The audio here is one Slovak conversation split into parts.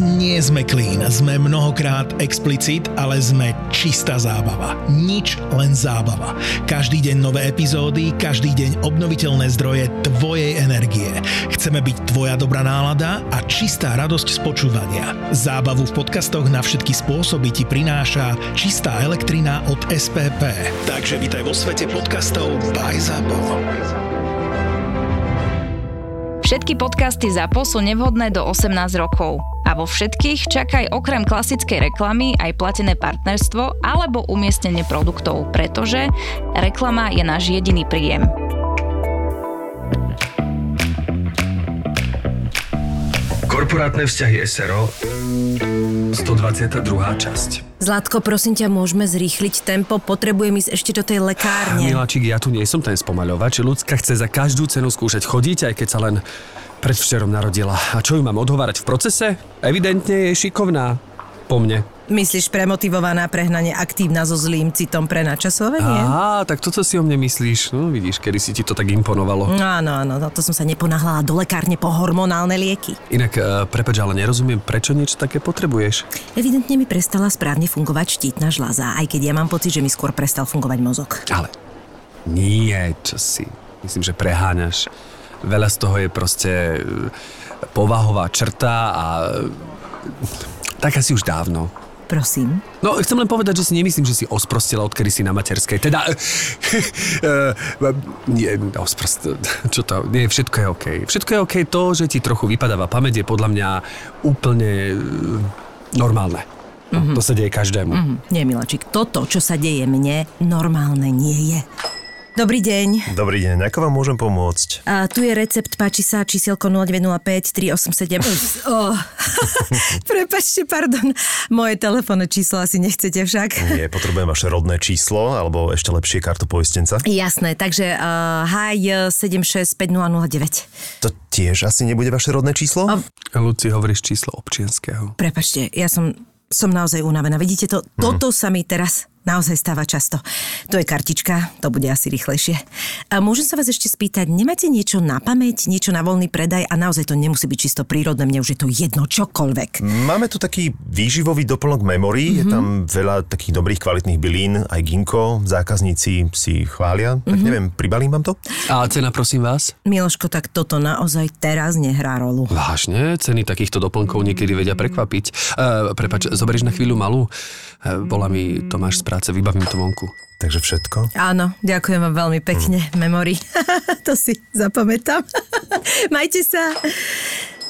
Nie sme clean, sme mnohokrát explicit, ale sme čistá zábava. Nič, len zábava. Každý deň nové epizódy, každý deň obnoviteľné zdroje tvojej energie. Chceme byť tvoja dobrá nálada a čistá radosť z počúvania. Zábavu v podcastoch na všetky spôsoby ti prináša čistá elektrina od SPP. Takže vítaj vo svete podcastov by ZAPO. Všetky podcasty ZAPO sú nevhodné do 18 rokov a vo všetkých čakaj okrem klasickej reklamy aj platené partnerstvo alebo umiestnenie produktov, pretože reklama je náš jediný príjem. Korporátne vzťahy SRO 122. časť. Zlatko, prosím ťa, môžeme zrýchliť tempo, potrebujem ísť ešte do tej lekárne. Miláčik, ja tu nie som ten spomaľovač. Ľudská chce za každú cenu skúšať chodiť, aj keď sa len predvčerom narodila. A čo ju mám odhovárať v procese? Evidentne je šikovná. Po mne. Myslíš premotivovaná, prehnane aktívna so zlým citom pre načasovanie? Á, tak toto si o mne myslíš. No vidíš, kedy si ti to tak imponovalo. Áno, áno, no to som sa neponáhľala do lekárne po hormonálne lieky. Inak, uh, prepač, ale nerozumiem, prečo niečo také potrebuješ. Evidentne mi prestala správne fungovať štítna žľaza, aj keď ja mám pocit, že mi skôr prestal fungovať mozog. Ale nie, čo si. Myslím, že preháňaš. Veľa z toho je proste e, povahová črta a e, tak asi už dávno. Prosím. No, chcem len povedať, že si nemyslím, že si osprostila, odkedy si na materskej. Teda, uh, nie, osprost, čo to, nie, všetko je OK. Všetko je OK, to, že ti trochu vypadáva pamäť, je podľa mňa úplne normálne. No, mm-hmm. To sa deje každému. Mm-hmm. Nie, Milačik, toto, čo sa deje mne, normálne nie je. Dobrý deň. Dobrý deň, ako vám môžem pomôcť? A tu je recept, páči sa, čísielko 0905 387. oh. Prepačte, pardon. Moje telefónne číslo asi nechcete však. Nie, potrebujem vaše rodné číslo, alebo ešte lepšie kartu poistenca. Jasné, takže uh, HAJ 765009. To tiež asi nebude vaše rodné číslo? A- Luci, hovoríš číslo občianského. Prepačte, ja som, som naozaj unavená. Vidíte to? Mhm. Toto sa mi teraz naozaj stáva často. To je kartička, to bude asi rýchlejšie. A môžem sa vás ešte spýtať, nemáte niečo na pamäť, niečo na voľný predaj a naozaj to nemusí byť čisto prírodné, mne už je to jedno, čokoľvek. Máme tu taký výživový doplnok memory, mm-hmm. je tam veľa takých dobrých kvalitných bylín, aj ginko, zákazníci si chvália, tak neviem, pribalím vám to? A cena, prosím vás? Miloško, tak toto naozaj teraz nehrá rolu. Vážne? Ceny takýchto doplnkov niekedy vedia prekvapiť. Uh, prepač, zoberieš na chvíľu malú? Uh, volá mi Tomáš z práce, vybavím to vonku. Takže všetko? Áno, ďakujem vám veľmi pekne, memory. to si zapamätám. Majte sa.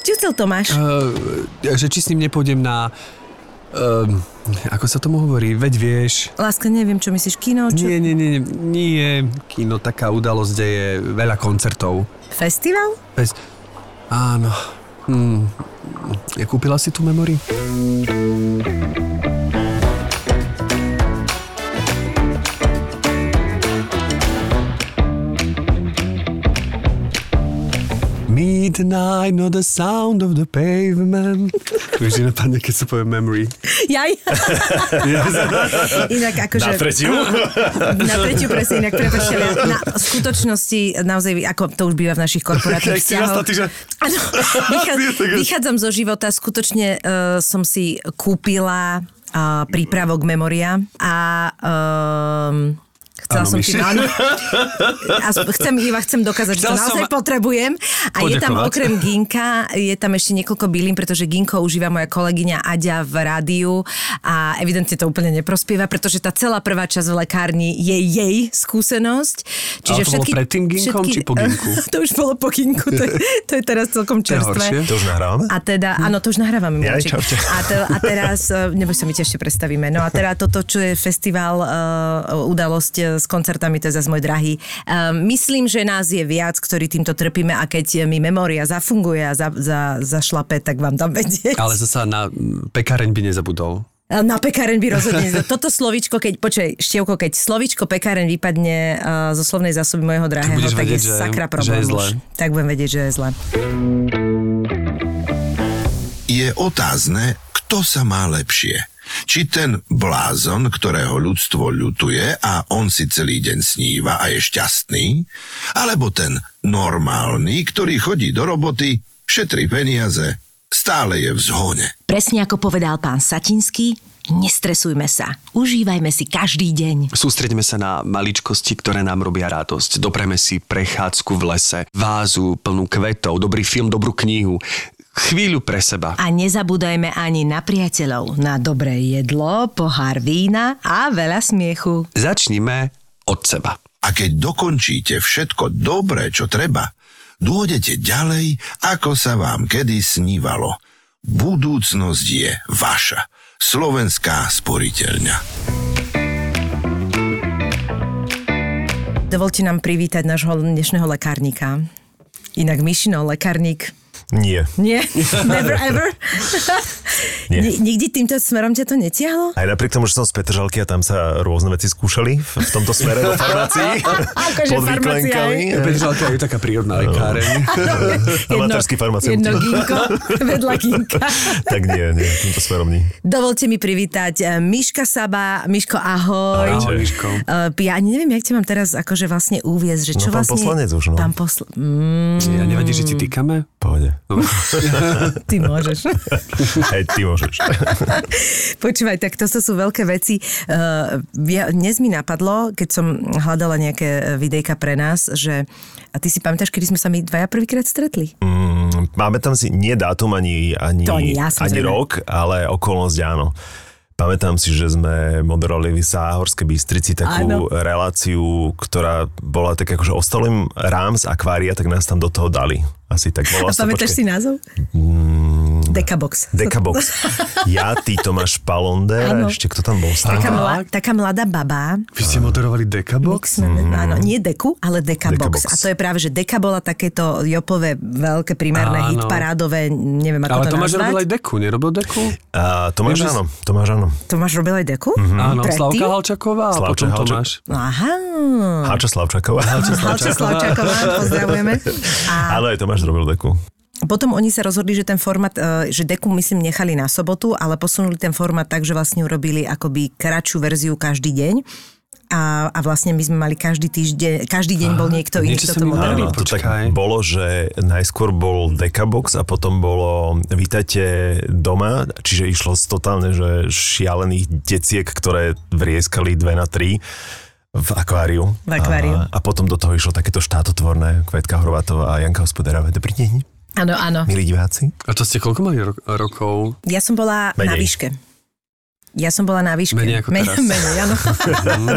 Čo chcel Tomáš? Uh, že či s ním nepôjdem na... Uh, ako sa tomu hovorí? Veď vieš... Láska, neviem, čo myslíš, kino? Čo? Nie, nie, nie, nie, nie. Kino, taká udalosť, kde je veľa koncertov. Festival? Veď... Áno. Hm. Ja kúpila si tú memory? Midnight, not the sound of the pavement. Že napadne, keď sa povie memory. Jaj. inak akože... Na tretiu? na tretiu presne, inak prepačte, na skutočnosti naozaj, ako to už býva v našich korporátnych vzťahoch. že... Vychádzam zo života, skutočne uh, som si kúpila uh, prípravok Memoria a um, Chcela Áno, som ti, Myši. áno. A chcem, iba chcem dokázať, že to Chcel som naozaj ma- potrebujem. A je tam Poďakovať. okrem Ginka, je tam ešte niekoľko bylín, pretože Ginko užíva moja kolegyňa Aďa v rádiu a evidentne to úplne neprospieva, pretože tá celá prvá časť v lekárni je jej skúsenosť. Ale to bolo pred tým Ginkom, či po Ginku? to už bolo po Ginku, to je, to je teraz celkom To čerstvé. To už nahrávame? A teda, áno, to už nahrávame. Ja. A, te, a teraz, eh, neboj sa, my ti ešte predstavíme. No a teda toto, čo je festival, uh, udalosť eh, s koncertami, to je zase môj drahý. Uh, myslím, že nás je viac, ktorí týmto trpíme a keď mi memória zafunguje a za, za, zašlape, tak vám dám vedieť. Ale zasa na pekáreň by nezabudol. Na pekáreň by rozhodne. Toto slovičko, keď, počkaj, Števko, keď slovičko pekáreň vypadne uh, zo slovnej zásoby mojho drahého, budeš tak vedieť, je že- sakra že problém je zle. Tak budem vedieť, že je zle. je otázne, kto sa má lepšie. Či ten blázon, ktorého ľudstvo ľutuje a on si celý deň sníva a je šťastný, alebo ten normálny, ktorý chodí do roboty, šetrí peniaze stále je v zhone. Presne ako povedal pán Satinský, nestresujme sa. Užívajme si každý deň. Sústredíme sa na maličkosti, ktoré nám robia radosť. Dopreme si prechádzku v lese, vázu plnú kvetov, dobrý film, dobrú knihu. Chvíľu pre seba. A nezabúdajme ani na priateľov, na dobré jedlo, pohár vína a veľa smiechu. Začnime od seba. A keď dokončíte všetko dobré, čo treba, dôjdete ďalej, ako sa vám kedy snívalo. Budúcnosť je vaša. Slovenská sporiteľňa. Dovolte nám privítať nášho dnešného lekárnika. Inak Mišino, lekárnik. Nie. Nie? Never ever? Nie. Ni- nikdy týmto smerom ťa to netiahlo? Aj napriek tomu, že som z Petržalky a tam sa rôzne veci skúšali v, v tomto smere do farmácii. Akože pod výklenkami. Petržalka je taká prírodná lekáreň. Amatérsky farmaceut. Jedno ginko, vedľa ginka. tak nie, nie, týmto smerom nie. Dovolte mi privítať eh, Miška Saba. Miško, ahoj. Ahoj, Miško. Uh, ja ani neviem, jak ťa mám teraz akože vlastne uviezť, že čo No, pán vlastne... poslanec už, no. Pán posl... Mm, Ja nevadí, že ti týkame? Pohode. ty môžeš. Hej, ty môžeš. Počúvaj, tak to sú veľké veci. Ja, dnes mi napadlo, keď som hľadala nejaké eh, videjka pre nás, že a ty si pamätáš, kedy sme sa my dvaja prvýkrát stretli? Mm, máme tam si nie dátum, ani, ani, To ani ja, ani rok, ale okolnosť áno. Pamätám si, že sme moderovali v Sáhorskej Bystrici takú Áno. reláciu, ktorá bola tak akože ostalým rám z akvária, tak nás tam do toho dali. Asi tak A bola pamätáš si názov? Mm, Dekabox. Dekabox. Ja, ty, Tomáš Palonder, ešte kto tam bol? Taká, Stále? mla, taká mladá baba, Vy ste moderovali Decabox? Mix, áno, nie deku, ale Dekabox. Dekabox. A to je práve, že Deka bola takéto jopové, veľké primárne Áno. hitparádové, neviem ako Ale to Tomáš nazvať. robil aj Deku, nerobil Deku? A, Tomáš že- áno, Tomáš áno. Tomáš robil aj Deku? Áno, Predtým? Slavka Halčaková a Slavča potom. Tomáš. Aha. Háča Slavčaková. Halča Slavčáková, pozdravujeme. A Áno, aj Tomáš robil deku. Potom oni sa rozhodli, že ten format, e, že Deku myslím nechali na sobotu, ale posunuli ten format tak, že vlastne urobili akoby kratšiu verziu každý deň. A, a vlastne my sme mali každý týždeň, každý deň bol niekto iný, kto to hovorí. Áno, to tak bolo, že najskôr bol Decabox a potom bolo Vítajte doma, čiže išlo z totálne, že šialených deciek, ktoré vrieskali dve na tri v akváriu. V akváriu. A, a potom do toho išlo takéto štátotvorné Kvetka Horvátová a Janka Hospodárová. Dobrý deň, Áno, áno. milí diváci. A to ste koľko mali ro- rokov? Ja som bola na Menej. výške. Ja som bola na výške. Menej ako teraz. Menej, áno.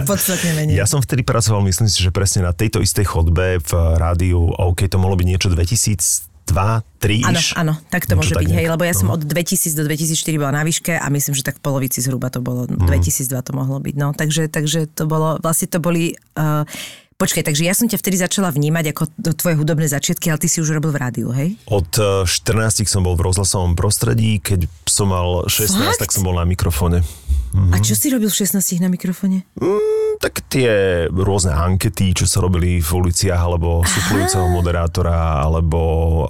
Podstatne menej. Ja som vtedy pracoval, myslím si, že presne na tejto istej chodbe v rádiu OK, to mohlo byť niečo 2002, 3 Áno, áno, tak to môže tak byť, hej, nejak, lebo ja som no. od 2000 do 2004 bola na výške a myslím, že tak v polovici zhruba to bolo, Mhm. 2002 to mohlo byť, no, takže, takže to bolo, vlastne to boli, uh, počkaj, takže ja som ťa vtedy začala vnímať ako tvoje hudobné začiatky, ale ty si už robil v rádiu, hej? Od eh, 14 som bol v rozhlasovom prostredí, keď som mal 16, Fakt? tak som bol na mikrofóne. A čo si robil v 16 na mikrofone? Tak tie rôzne ankety, čo sa robili v uliciach, alebo suplujúceho moderátora, alebo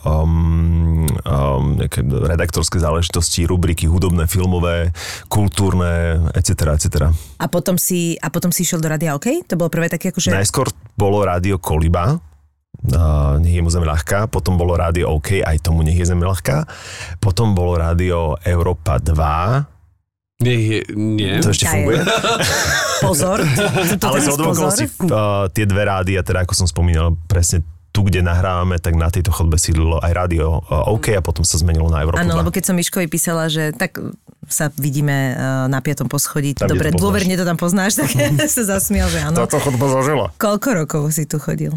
um, um, nejaké redaktorské záležitosti, rubriky hudobné, filmové, kultúrne, etc. etc. A potom si, a potom si išiel do rádia, OK? To bolo prvé také akože... Najskôr bolo rádio Koliba, Uh, nech je mu zem ľahká, potom bolo rádio OK, aj tomu nech je zem ľahká, potom bolo rádio Európa 2, Nie, je, nie. to ešte funguje. Pozor. To Ale z okolností pozor. uh, tie dve rádia, teda ako som spomínal, presne tu, kde nahrávame, tak na tejto chodbe sídlilo aj rádio uh, OK a potom sa zmenilo na Európu Áno, 2. lebo keď som Miškovi písala, že tak sa vidíme uh, na piatom poschodí, Tam, dobre, dôverne to tam poznáš, tak sa zasmial, že áno. Táto chodba zažila. Koľko rokov si tu chodil?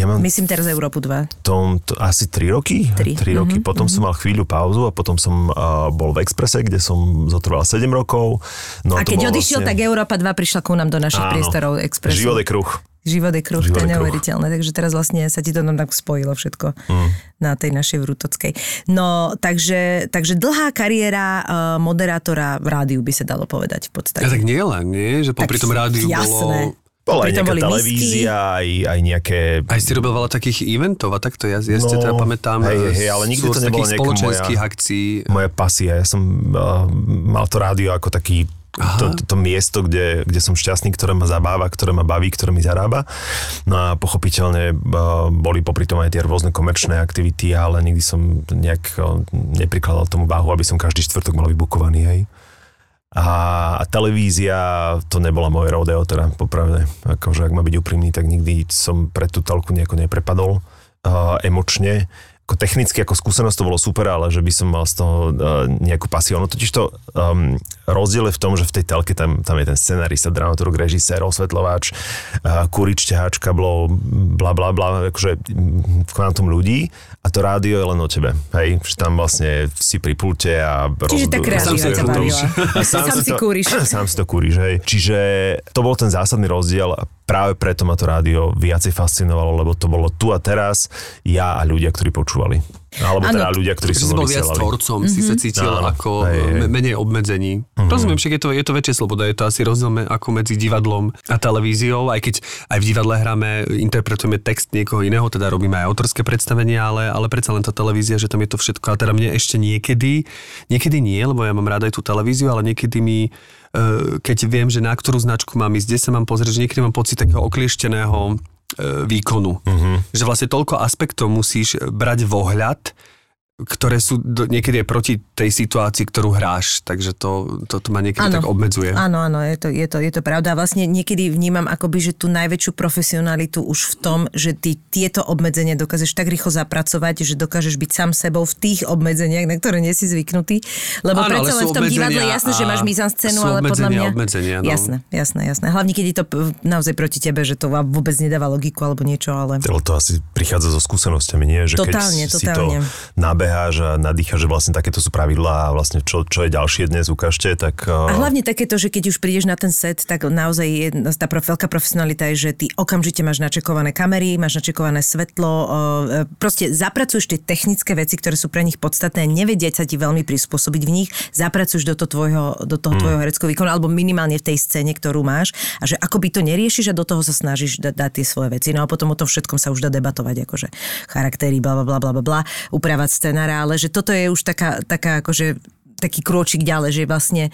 Ja mám Myslím teraz Európu 2. tom, to, asi 3 roky. Tri. 3 roky. Mhm, Potom som mal chvíľu pauzu a potom som uh, bol v Exprese, kde som zotrval 7 rokov. No A to keď odišiel, tak Európa 2 prišla ku nám do našich Áno. priestorov Expressu. Život je kruh. Život je kruh, to je kruh. neuveriteľné. Takže teraz vlastne sa ti to tam tak spojilo všetko Mm. na tej našej Vrútockej. No, takže, takže dlhá kariéra uh, moderátora v rádiu by sa dalo povedať v podstate. Ja tak nie len, nie? Že popri Tak tom rádiu jasné. bolo... Bola aj nejaká televízia, aj, aj nejaké... Aj si robil veľa takých eventov a takto ja, ja si No, teda pamätám hej, eh, hej, ale nikdy to z nebola takých spoločenských moja- akcií. moja pasia. Ja som uh, mal to rádio ako taký To, to, to miesto, kde, kde som šťastný, ktoré ma zabáva, ktoré ma baví, ktoré mi zarába. No a pochopiteľne uh, boli popri tom aj tie rôzne komerčné aktivity, ale nikdy som nejak neprikladal tomu váhu, aby som každý štvrtok mal vybukovaný, hej. A, televízia, to nebola moje rodeo, teda popravde. Akože ak má byť úprimný, tak nikdy som pre tú telku nejako neprepadol uh, emočne ako technicky, ako skúsenosť to bolo super, ale že by som mal z toho uh, nejakú pasiu. Ono totiž to um, rozdiel je v tom, že v tej telke tam, tam je ten scenarista, dramaturg, režisér, osvetľovač, uh, kurič, ťahačka, blo, bla, bla, bla, akože kvantum ľudí a to rádio je len o tebe, hej, že tam vlastne si pri pulte a... Čiže tá kreatíva ťa bavila. Sám, sám si to, kúriš. Sám si to kúriš, hej. Čiže to bol ten zásadný rozdiel práve preto ma to rádio viacej fascinovalo, lebo to bolo tu a teraz ja a ľudia, ktorí počúvali. Alebo ano, teda ľudia, ktorí sú bol viac tvorcom, mm-hmm. si sa cítil Áno, ako hej, hej. me- menej obmedzení. Mm-hmm. Rozumiem, však je to, je to väčšia sloboda, je to asi rozdiel ako medzi divadlom a televíziou, aj keď aj v divadle hráme, interpretujeme text niekoho iného, teda robíme aj autorské predstavenia, ale, ale predsa len tá televízia, že tam je to všetko. A teda mne ešte niekedy, niekedy nie, lebo ja mám rada aj tú televíziu, ale niekedy mi keď viem, že na ktorú značku mám ísť, kde sa mám pozrieť, že niekedy mám pocit takého okliešteného e, výkonu. Uh-huh. Že vlastne toľko aspektov musíš brať vohľad, ktoré sú do, niekedy aj proti tej situácii, ktorú hráš, takže to, to, to ma niekedy Áno. tak obmedzuje. Áno, áno, je to, je, to, je to pravda. Vlastne niekedy vnímam akoby, že tú najväčšiu profesionalitu už v tom, že ty tieto obmedzenia dokážeš tak rýchlo zapracovať, že dokážeš byť sám sebou v tých obmedzeniach, na ktoré nie si zvyknutý. Lebo Áno, ale predsa len v tom divadle jasné, že máš mizanscénu, sú ale podľa mňa... obmedzenia, no. Jasné, jasné, jasné. Hlavne, keď je to p- naozaj proti tebe, že to vôbec nedáva logiku alebo niečo, ale... To asi prichádza so skúsenosťami, nie? Že Totálne, keď totálne. si to nabeháš a nadýcháš, že vlastne takéto sú pravidlá a vlastne čo, čo je ďalšie dnes ukážte, tak... A Uh, hlavne takéto, že keď už prídeš na ten set, tak naozaj je, tá veľká profesionalita je, že ty okamžite máš načekované kamery, máš načekované svetlo, o, e, proste zapracuješ tie technické veci, ktoré sú pre nich podstatné, nevedieť sa ti veľmi prispôsobiť v nich, zapracuješ do, to tvojho, do toho tvojho hereckého výkonu, alebo minimálne v tej scéne, ktorú máš a že akoby to neriešiš a do toho sa snažíš da, dať tie svoje veci. No a potom o tom všetkom sa už dá debatovať, akože charaktery, bla bla bla bla bla, upravať scenára, ale že toto je už taká, taká akože taký krôčik ďalej, že vlastne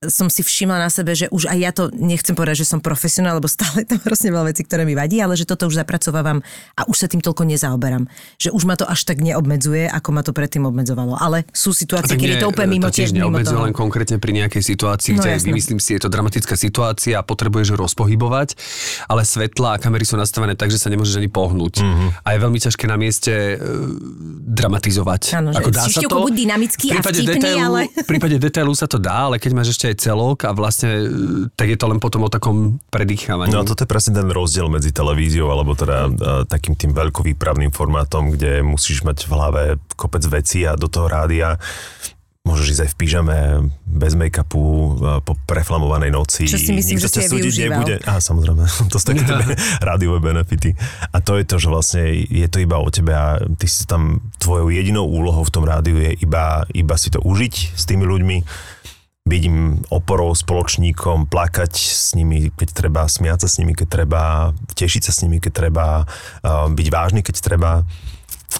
som si všimla na sebe, že už aj ja to nechcem povedať, že som profesionál, lebo stále tam hrozne veľa vecí, ktoré mi vadí, ale že toto už zapracovávam a už sa tým toľko nezaoberám. Že už ma to až tak neobmedzuje, ako ma to predtým obmedzovalo. Ale sú situácie, kedy to úplne mimo, to tiež mimo neobmedzuje toho. len konkrétne pri nejakej situácii, No, kde jasné. vymyslím si, je to dramatická situácia a potrebuješ rozpohybovať, ale svetla a kamery sú nastavené tak, že sa nemôžeš ani pohnúť. Mhm. Mm-hmm. A je veľmi ťažké na mieste e, dramatizovať. Áno, že si ešte buď dynamický v a prípade vtipný, detailu, ale- V prípade detailu sa to dá, ale keď máš ešte aj celok a vlastne, e, tak je to len potom o takom predýchávaní. No a toto je presne ten rozdiel medzi televíziou alebo teda uh, takým tým veľkovýpravným formátom, kde musíš mať v hlave kopec vecí a do toho rádia môžeš ísť aj v pyžame, bez make-upu, uh, po preflamovanej noci. Čo si myslím, Nikto že si súdiť využíval. nebude. Á, samozrejme, to sú také tie rádiové benefity. A to je to, že vlastne je to iba o tebe a ty si tam, tvojou jedinou úlohou v tom rádiu je iba, iba si to užiť s tými ľuďmi, byť im oporou, spoločníkom, plakať s nimi, keď treba, smiať sa s nimi, keď treba, tešiť sa s nimi, keď treba, uh, byť vážny, keď treba,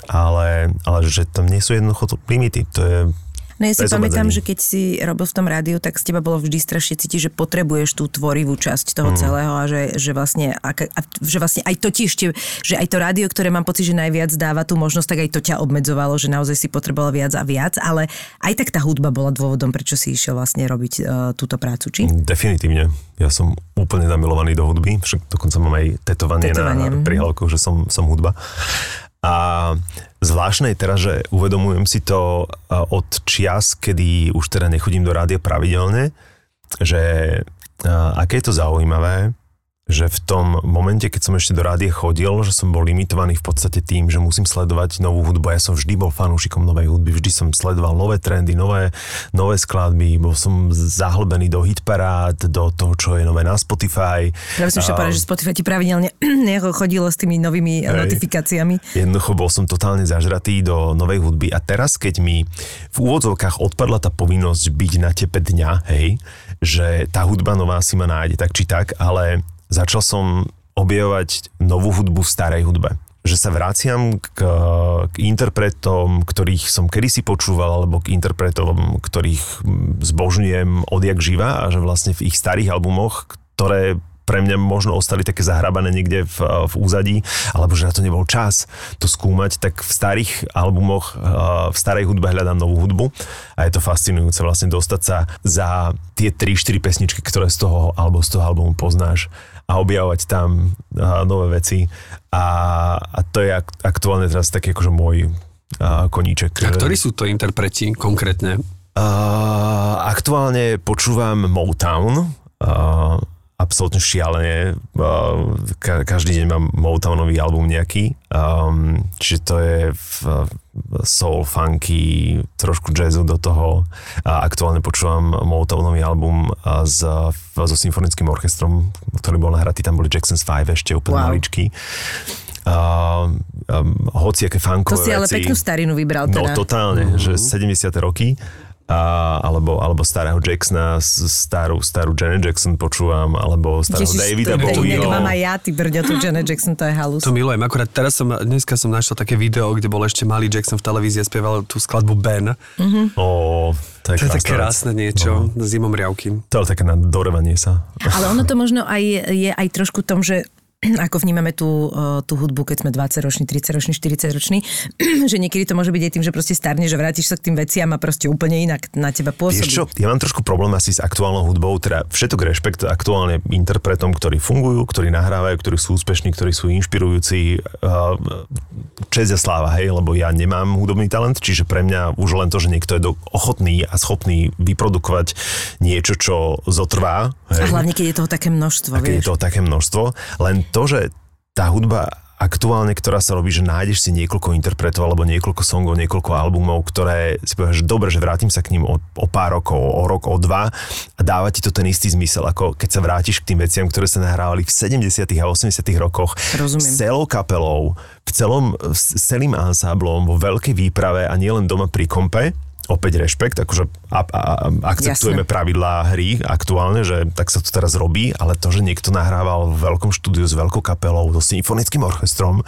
ale, ale že tam nie sú jednoducho limity. To je No ja si bez pamätám, obmedzení. že keď si robil v tom rádiu, tak z teba bolo vždy strašne cítiť, že potrebuješ tú tvorivú časť toho Mhm. celého a že, že, vlastne, a, a, že vlastne aj to ti ešte, že aj to rádio, ktoré mám pocit, že najviac dáva tú možnosť, tak aj to ťa obmedzovalo, že naozaj si potreboval viac a viac, ale aj tak tá hudba bola dôvodom, prečo si išiel vlastne robiť uh, túto prácu, či? Definitívne. Ja som úplne zamilovaný do hudby, však dokonca mám aj tetovanie, Tetovanie, na prihlavku, že som, som hudba. A zvláštne je teraz, že uvedomujem si to od čias, kedy už teda nechodím do rádia pravidelne, že aké je to zaujímavé, že v tom momente, keď som ešte do rádia chodil, že som bol limitovaný v podstate tým, že musím sledovať novú hudbu. Ja som vždy bol fanúšikom novej hudby, vždy som sledoval nové trendy, nové, nové skladby, bol som zahlbený do hitparád, do toho, čo je nové na Spotify. Práve som ešte povedať, že Spotify ti pravidelne chodilo s tými novými Hej. Hej. notifikáciami. Jednoducho bol som totálne zažratý do novej hudby a teraz, keď mi v úvodzovkách odpadla tá povinnosť byť na tepe dňa, hej, že tá hudba nová si ma nájde tak či tak, ale začal som objavovať novú hudbu v starej hudbe. že sa vraciam k, k interpretom, ktorých som kedysi počúval, alebo k interpretom, ktorých zbožňujem odjak živa a že vlastne v ich starých albumoch, ktoré pre mňa možno ostali také zahrabané niekde v, v úzadí, alebo že na to nebol čas to skúmať, tak v starých albumoch, v starej hudbe hľadám novú hudbu a je to fascinujúce vlastne dostať sa za tie 3-4 pesničky, ktoré z toho alebo z toho albumu poznáš a objavovať tam nové veci a, a to je aktuálne teraz taký akože môj koníček. A ktorí sú to interpreti konkrétne? Uh, aktuálne počúvam Motown, uh, absolútne šialené. Ka- každý deň mám Motownový album nejaký. Um, čiže to je v, soul, funky, trošku jazzu do toho. A aktuálne počúvam Motownový album s, so symfonickým orchestrom, ktorý bol nahratý, tam boli Jackson's 5 ešte úplne wow. maličký. Uh, um, hoci aké funkové To si ale veci. peknú starinu vybral no, teda. No totálne, uh-huh. že 70. roky a, alebo, alebo starého Jacksona, starú, starú Janet Jackson počúvam, alebo starého Ježiš, Davida Bowieho. mám aj ja, ty brďo, tu Janet Jackson, to je halus. To milujem, akurát teraz som, dneska som našiel také video, kde bol ešte malý Jackson v televízii a spieval tú skladbu Ben. Mm-hmm. O, to je, to je také krásne niečo, no. zimom riavky. To je také nadorevanie sa. Ale ono to možno aj je aj trošku tom, že ako vnímame tú, tú hudbu, keď sme 20 roční, 30 roční, 40 roční, že niekedy to môže byť aj tým, že proste starne, že vrátiš sa k tým veciam a proste úplne inak na teba pôsobí. Vieš čo, ja mám trošku problém asi s aktuálnou hudbou, teda všetok rešpekt aktuálne interpretom, ktorí fungujú, ktorí nahrávajú, ktorí sú úspešní, ktorí sú inšpirujúci. Česť a sláva, hej, lebo ja nemám hudobný talent, čiže pre mňa už len to, že niekto je ochotný a schopný vyprodukovať niečo, čo zotrvá. Hej. A hlavne, keď je toho také množstvo. A keď vieš. je toho také množstvo, len to, že tá hudba aktuálne, ktorá sa robí, že nájdeš si niekoľko interpretov alebo niekoľko songov, niekoľko albumov, ktoré si povieš, že dobre, že vrátim sa k ním o, o pár rokov, o rok, o dva a dáva ti to ten istý zmysel, ako keď sa vrátiš k tým veciam, ktoré sa nahrávali v 70. a 80. rokoch Rozumiem. s celou kapelou, v celom, s celým ansáblom, vo veľkej výprave a nielen doma pri kompe, opäť rešpekt, akože a, a, akceptujeme Jasne. pravidlá hry aktuálne, že tak sa to teraz robí, ale to, že niekto nahrával v veľkom štúdiu s veľkou kapelou, so symfonickým orchestrom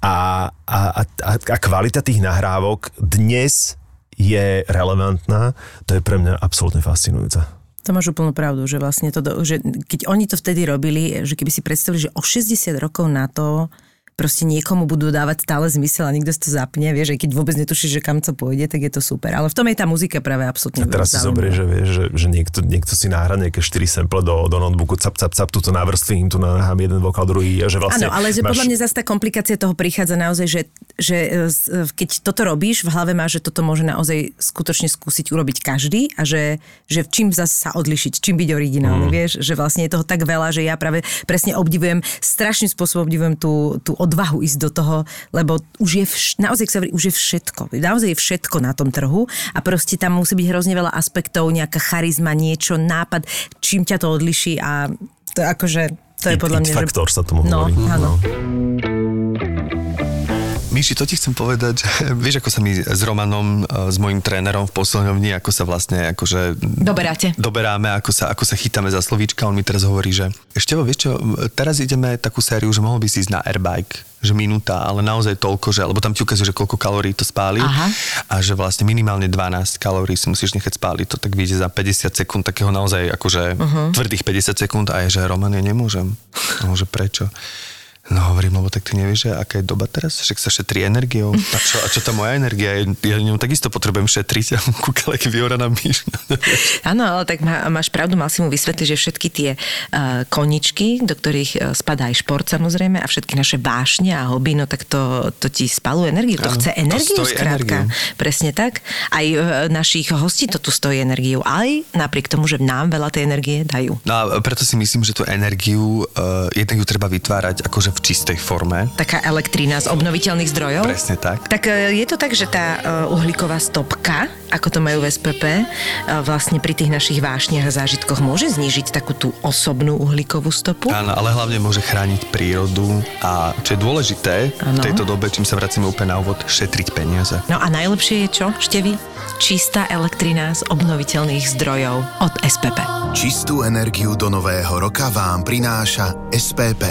a, a, a, a kvalita tých nahrávok dnes je relevantná, to je pre mňa absolútne fascinujúce. To máš úplnú pravdu, že vlastne to, že keď oni to vtedy robili, že keby si predstavili, že o 60 rokov na to proste niekomu budú dávať stále zmysel a nikto si to zapne, vieš, aj keď vôbec netušíš, že kam to pôjde, tak je to super. Ale v tom je tá muzika práve absolútne A teraz si zoberie, že, vieš, že, že niekto, niekto si náhra nejaké 4 sample do, do notebooku, cap, cap, cap, túto navrstvím, tu nahrám jeden vokál, druhý, že vlastne... Áno, ale že máš... podľa mňa zase tá komplikácia toho prichádza naozaj, že, že e, keď toto robíš, v hlave máš, že toto môže naozaj skutočne skúsiť urobiť každý a že, že čím zase sa odlišiť, čím byť originálny, mm. vieš, že vlastne je toho tak veľa, že ja práve presne obdivujem, strašným spôsobom obdivujem tú, tú odvahu ísť do toho, lebo už je, vš- naozaj sa už je všetko. Naozaj je všetko na tom trhu a proste tam musí byť hrozne veľa aspektov, nejaká charizma, niečo, nápad, čím ťa to odliší a to akože, to je it, podľa it mňa... faktor že... sa tomu no, hovorí. Áno. No. Myši, to ti chcem povedať, že vieš, ako sa my s Romanom, s mojim trénerom v posledňovni, ako sa vlastne akože... Doberáte. Doberáme, ako sa, ako sa chytáme za slovíčka. On mi teraz hovorí, že ešte vieš čo, teraz ideme takú sériu, že mohol by si ísť na airbike že minúta, ale naozaj toľko, že, lebo tam ti ukazuje, že koľko kalórií to spáli Aha. a že vlastne minimálne 12 kalórií si musíš nechať spáliť, to tak vyjde za 50 sekúnd takého naozaj akože uh-huh. tvrdých 50 sekúnd a je, že Roman, ja nemôžem. No, že prečo? No hovorím, lebo tak ty nevieš, že aká je doba teraz, že sa šetrí energiou. A čo, a čo tá moja energia? Ja ňou takisto potrebujem šetriť. A kúkala, aký vyhoraná myš. Áno, ale tak má, máš pravdu, mal si mu vysvetliť, že všetky tie uh, koničky, do ktorých uh, spadá aj šport samozrejme a všetky naše vášne a hobby, no tak to, to ti spaluje energiu. To chce energiu to skrátka. Energiu. Presne tak. Aj uh, našich hostí to tu stojí energiu. Aj napriek tomu, že nám veľa tej energie dajú. No a preto si myslím, že tú energiu uh, jednak ju treba vytvárať akože v čistej forme. Taká elektrina z obnoviteľných zdrojov? Presne tak. Tak je to tak, že tá uhlíková stopka, ako to majú v SPP, vlastne pri tých našich vášniach a zážitkoch môže znížiť takú tú osobnú uhlíkovú stopu? Áno, ale hlavne môže chrániť prírodu a čo je dôležité ano. v tejto dobe, čím sa vracíme úplne na úvod, šetriť peniaze. No a najlepšie je čo, Števi? Čistá elektrina z obnoviteľných zdrojov od SPP. Čistú energiu do nového roka vám prináša SPP.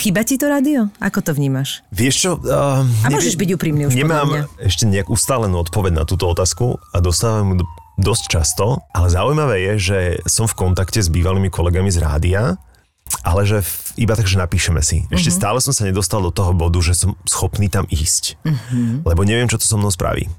Chýba ti to rádio? Ako to vnímaš? Vieš čo? Uh, A môžeš byť úprimný už Nemám ešte nejak ustálenú odpoveď na túto otázku a dostávam ju dosť často, ale zaujímavé je, že som v kontakte s bývalými kolegami z rádia, ale že iba tak, že napíšeme si. Ešte Mhm. stále som sa nedostal do toho bodu, že som schopný tam ísť. Mhm. Lebo neviem, čo to so mnou spraví.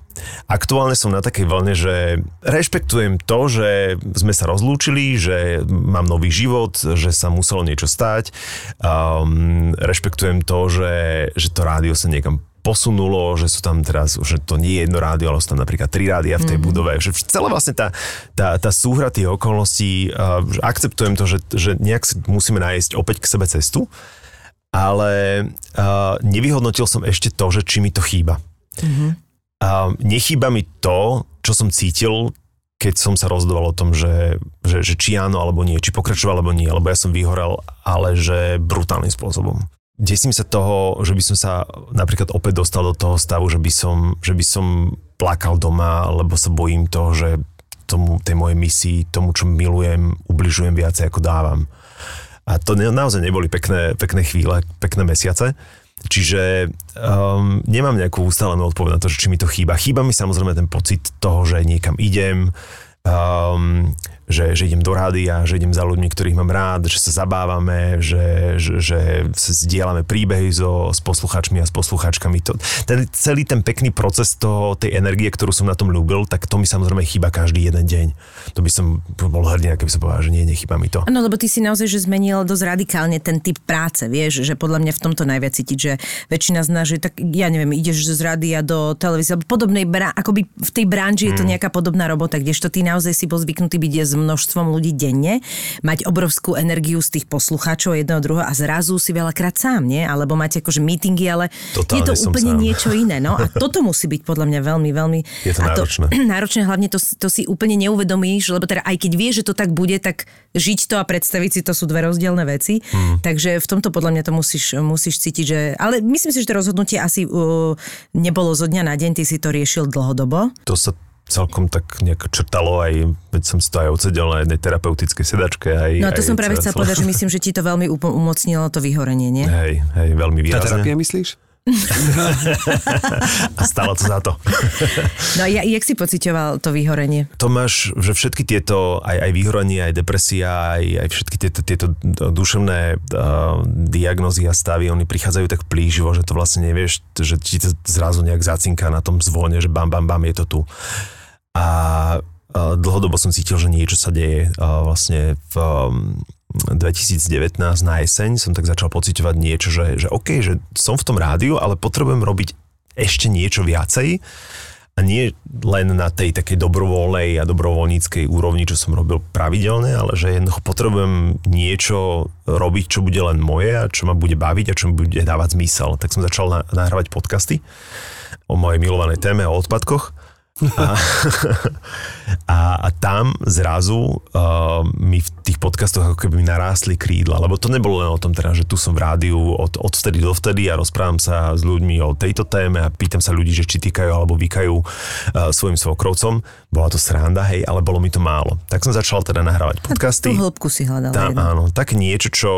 Aktuálne som na takej vlne, že rešpektujem to, že sme sa rozlúčili, že mám nový život, že sa muselo niečo stať. Um, rešpektujem to, že, že to rádio sa niekam posunulo, že sú tam teraz, že to nie je jedno rádio, ale sú tam napríklad tri rádia v tej mm. budove. Že celá vlastne tá, tá, tá súhra tých okolností, uh, akceptujem to, že, že nejak si musíme nájsť opäť k sebe cestu, ale uh, nevyhodnotil som ešte to, že či mi to chýba. Mm-hmm. Uh, nechýba mi to, čo som cítil, keď som sa rozhodoval o tom, že, že, že či áno alebo nie, či pokračoval alebo nie, lebo ja som vyhorel, ale že brutálnym spôsobom. Desím sa toho, že by som sa napríklad opäť dostal do toho stavu, že by som, že by som plakal doma, lebo sa bojím toho, že tomu, tej mojej misii, tomu, čo milujem, ubližujem viacej, ako dávam. A to ne, naozaj neboli pekné, pekné chvíle, pekné mesiace. Čiže um, nemám nejakú ustálenú odpoveď na to, že či mi to chýba. Chýba mi samozrejme ten pocit toho, že niekam idem, um, že, že idem do rádia, že idem za ľuďmi, ktorých mám rád, že sa zabávame, že, že, že zdieľame príbehy so, s poslucháčmi a s poslucháčkami. To, ten, celý ten pekný proces toho, tej energie, ktorú som na tom ľúbil, tak to mi samozrejme chýba každý jeden deň. To by som bol hrdý, keby som povedal, že nie, nechýba mi to. No lebo ty si naozaj, že zmenil dosť radikálne ten typ práce, vieš, že podľa mňa v tomto najviac cítiť, že väčšina z nás, že tak, ja neviem, ideš z rádia do televízie, alebo podobnej, akoby v tej branži je to nejaká podobná robota, kdežto ty naozaj si bol zvyknutý byť s množstvom ľudí denne, mať obrovskú energiu z tých poslucháčov jedného druhého a zrazu si veľakrát sám, nie? Alebo máte akože meetingy, ale Totálne je to úplne sám. niečo iné, no a toto musí byť podľa mňa veľmi, veľmi... Je to a náročné. náročné, hlavne to, to si úplne neuvedomíš, lebo teda aj keď vieš, že to tak bude, tak žiť to a predstaviť si to sú dve rozdielne veci. Hmm. Takže v tomto podľa mňa to musíš, musíš cítiť, že... Ale myslím si, že to rozhodnutie asi uh, nebolo zo dňa na deň, ty si to riešil dlhodobo. to sa celkom tak nejak črtalo aj, veď som si to aj odsedel na jednej terapeutickej sedačke. Aj, No a to aj som práve chcela celé- povedať, že myslím, že ti to veľmi umocnilo to vyhorenie, nie? Hej, hej, veľmi Tá výrazne. terapia myslíš? A stalo to za to. No a ja, jak si pociťoval to vyhorenie? To máš, že všetky tieto, aj, aj vyhorenie, aj depresia, aj, aj všetky tieto, tieto duševné uh, diagnózy a stavy, oni prichádzajú tak plíživo, že to vlastne nevieš, že ti to zrazu nejak zacinká na tom zvone, že bam, bam, bam, je to tu. A dlhodobo som cítil, že niečo sa deje vlastne v um, 2019 na jeseň som tak začal pociťovať niečo, že, že OK, že som v tom rádiu, ale potrebujem robiť ešte niečo viacej a nie len na tej takej dobrovoľnej a dobrovoľníckej úrovni, čo som robil pravidelne, ale že jednoducho potrebujem niečo robiť, čo bude len moje a čo ma bude baviť a čo mi bude dávať zmysel. Tak som začal na- nahrávať podcasty o mojej milovanej téme, o odpadkoch. A, a, a tam zrazu uh, mi v tých podcastoch ako keby narástli krídla, lebo to nebolo len o tom teda, že tu som v rádiu od, od vtedy do vtedy a rozprávam sa s ľuďmi o tejto téme a pýtam sa ľudí, že či týkajú alebo vykajú uh, svojim svokrovcom. Bola to sranda, hej, ale bolo mi to málo. Tak som začal teda nahrávať podcasty. Tú hĺbku si hľadal. Tá, jedno. áno, také niečo, čo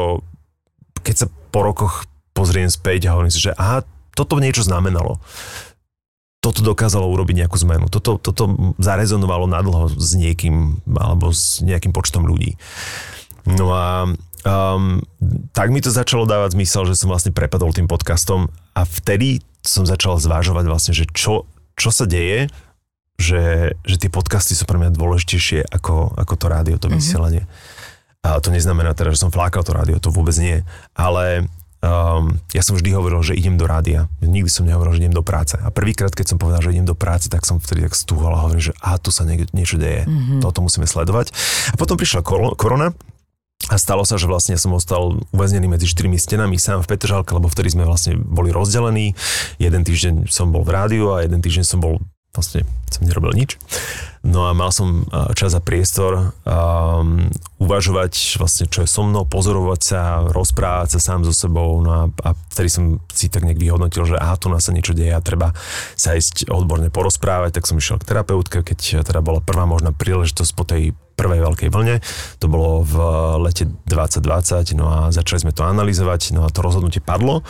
keď sa po rokoch pozriem späť a hovorím si, že aha, toto niečo znamenalo. Toto dokázalo urobiť nejakú zmenu. Toto, toto zarezonovalo nadlho s niekým alebo s nejakým počtom ľudí. No a um, tak mi to začalo dávať zmysel, že som vlastne prepadol tým podcastom a vtedy som začal zvážovať vlastne, že čo, čo sa deje, že, že tie podcasty sú pre mňa dôležitejšie ako, ako to rádio, to vysielanie. A to neznamená teda, že som flákal to rádio, to vôbec nie. Ale um, ja som vždy hovoril, že idem do rádia. Nikdy som nehovoril, že idem do práce. A prvýkrát, keď som povedal, že idem do práce, tak som vtedy tak stúhol a hovorím, že a tu sa nie, niečo deje. Mm-hmm. Toto musíme sledovať. A potom prišla kor- korona a stalo sa, že vlastne som ostal uväznený medzi štyrmi stenami sám v Petržalke, lebo vtedy sme vlastne boli rozdelení. Jeden týždeň som bol v rádiu a jeden týždeň som bol vlastne som nerobil nič. No a mal som čas a priestor um, uvažovať vlastne, čo je so mnou, pozorovať sa, rozprávať sa sám so sebou. No a, a vtedy som si tak nejak vyhodnotil, že aha, tu nás sa niečo deje a treba sa ísť odborne porozprávať, tak som išiel k terapeutke, keď teda bola prvá možná príležitosť po tej prvej veľkej vlne. To bolo v lete 2020, no a začali sme to analyzovať, no a to rozhodnutie padlo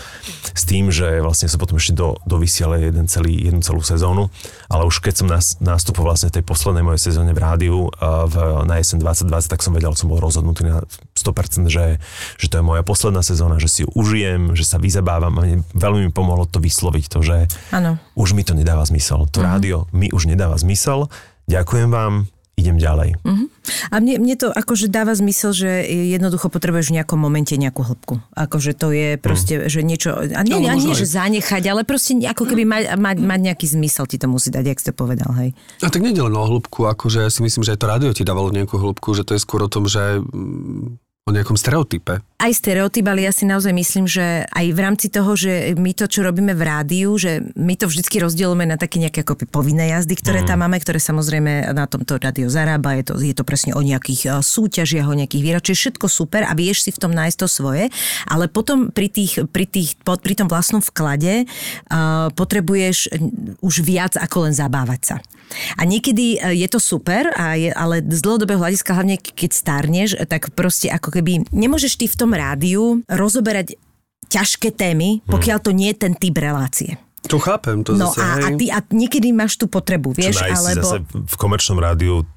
s tým, že vlastne sa potom ešte do, dovysiale jeden celý, jednu celú sezónu, ale už keď som nás, nastupoval vlastne tej poslednej mojej sezóne v rádiu v, na jesen 2020, tak som vedel, som bol rozhodnutý na 100%, že, že to je moja posledná sezóna, že si ju užijem, že sa vyzabávam a veľmi mi pomohlo to vysloviť, to, že ano. už mi to nedáva zmysel. To uh-huh. rádio mi už nedáva zmysel. Ďakujem vám, idem ďalej. Uh-huh. A mne, mne to akože dáva zmysel, že jednoducho potrebuješ v nejakom momente nejakú hĺbku. Akože to je proste, uh-huh. že niečo, a nie, no, nie, nie že zanechať, ale proste ako keby mať, mať, mať nejaký zmysel ti to musí dať, jak ste povedal, hej. A tak nie len o hĺbku, akože ja si myslím, že aj to rádio ti dávalo nejakú hĺbku, že to je skôr o tom, že o nejakom stereotype. Aj stereotyp, ale ja si naozaj myslím, že aj v rámci toho, že my to, čo robíme v rádiu, že my to vždycky rozdielujeme na také nejaké ako povinné jazdy, ktoré mm. tam máme, ktoré samozrejme na tomto rádio zarába, je to, je to presne o nejakých e, súťažiach, o nejakých výročiach, všetko super a vieš si v tom nájsť to svoje, ale potom pri, tých, pri, tých, pri tom vlastnom vklade uh, potrebuješ už viac ako len zabávať sa. A niekedy e, je to super, a je, ale z dlhodobého hľadiska, hlavne keď starneš, tak proste ako keby nemôžeš ty v tom rádiu rozoberať ťažké témy, hmm. pokiaľ to nie je ten typ relácie. To chápem, to no zase, a, a, ty, a niekedy máš tú potrebu, vieš, Čo alebo... zase v komerčnom rádiu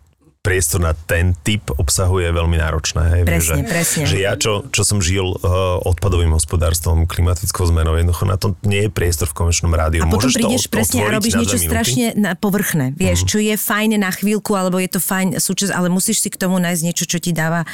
priestor na ten typ obsahu je veľmi náročné. Hej, presne, že, presne. Že ja, čo, čo som žil uh, odpadovým hospodárstvom, klimatickou zmenou, jednoducho na to nie je priestor v komerčnom rádiu. A potom Môžeš prídeš to presne a robíš niečo strašne na povrchné, vieš, mm. čo je fajn na chvíľku, alebo je to fajn súčasť, ale musíš si k tomu nájsť niečo, čo ti dáva,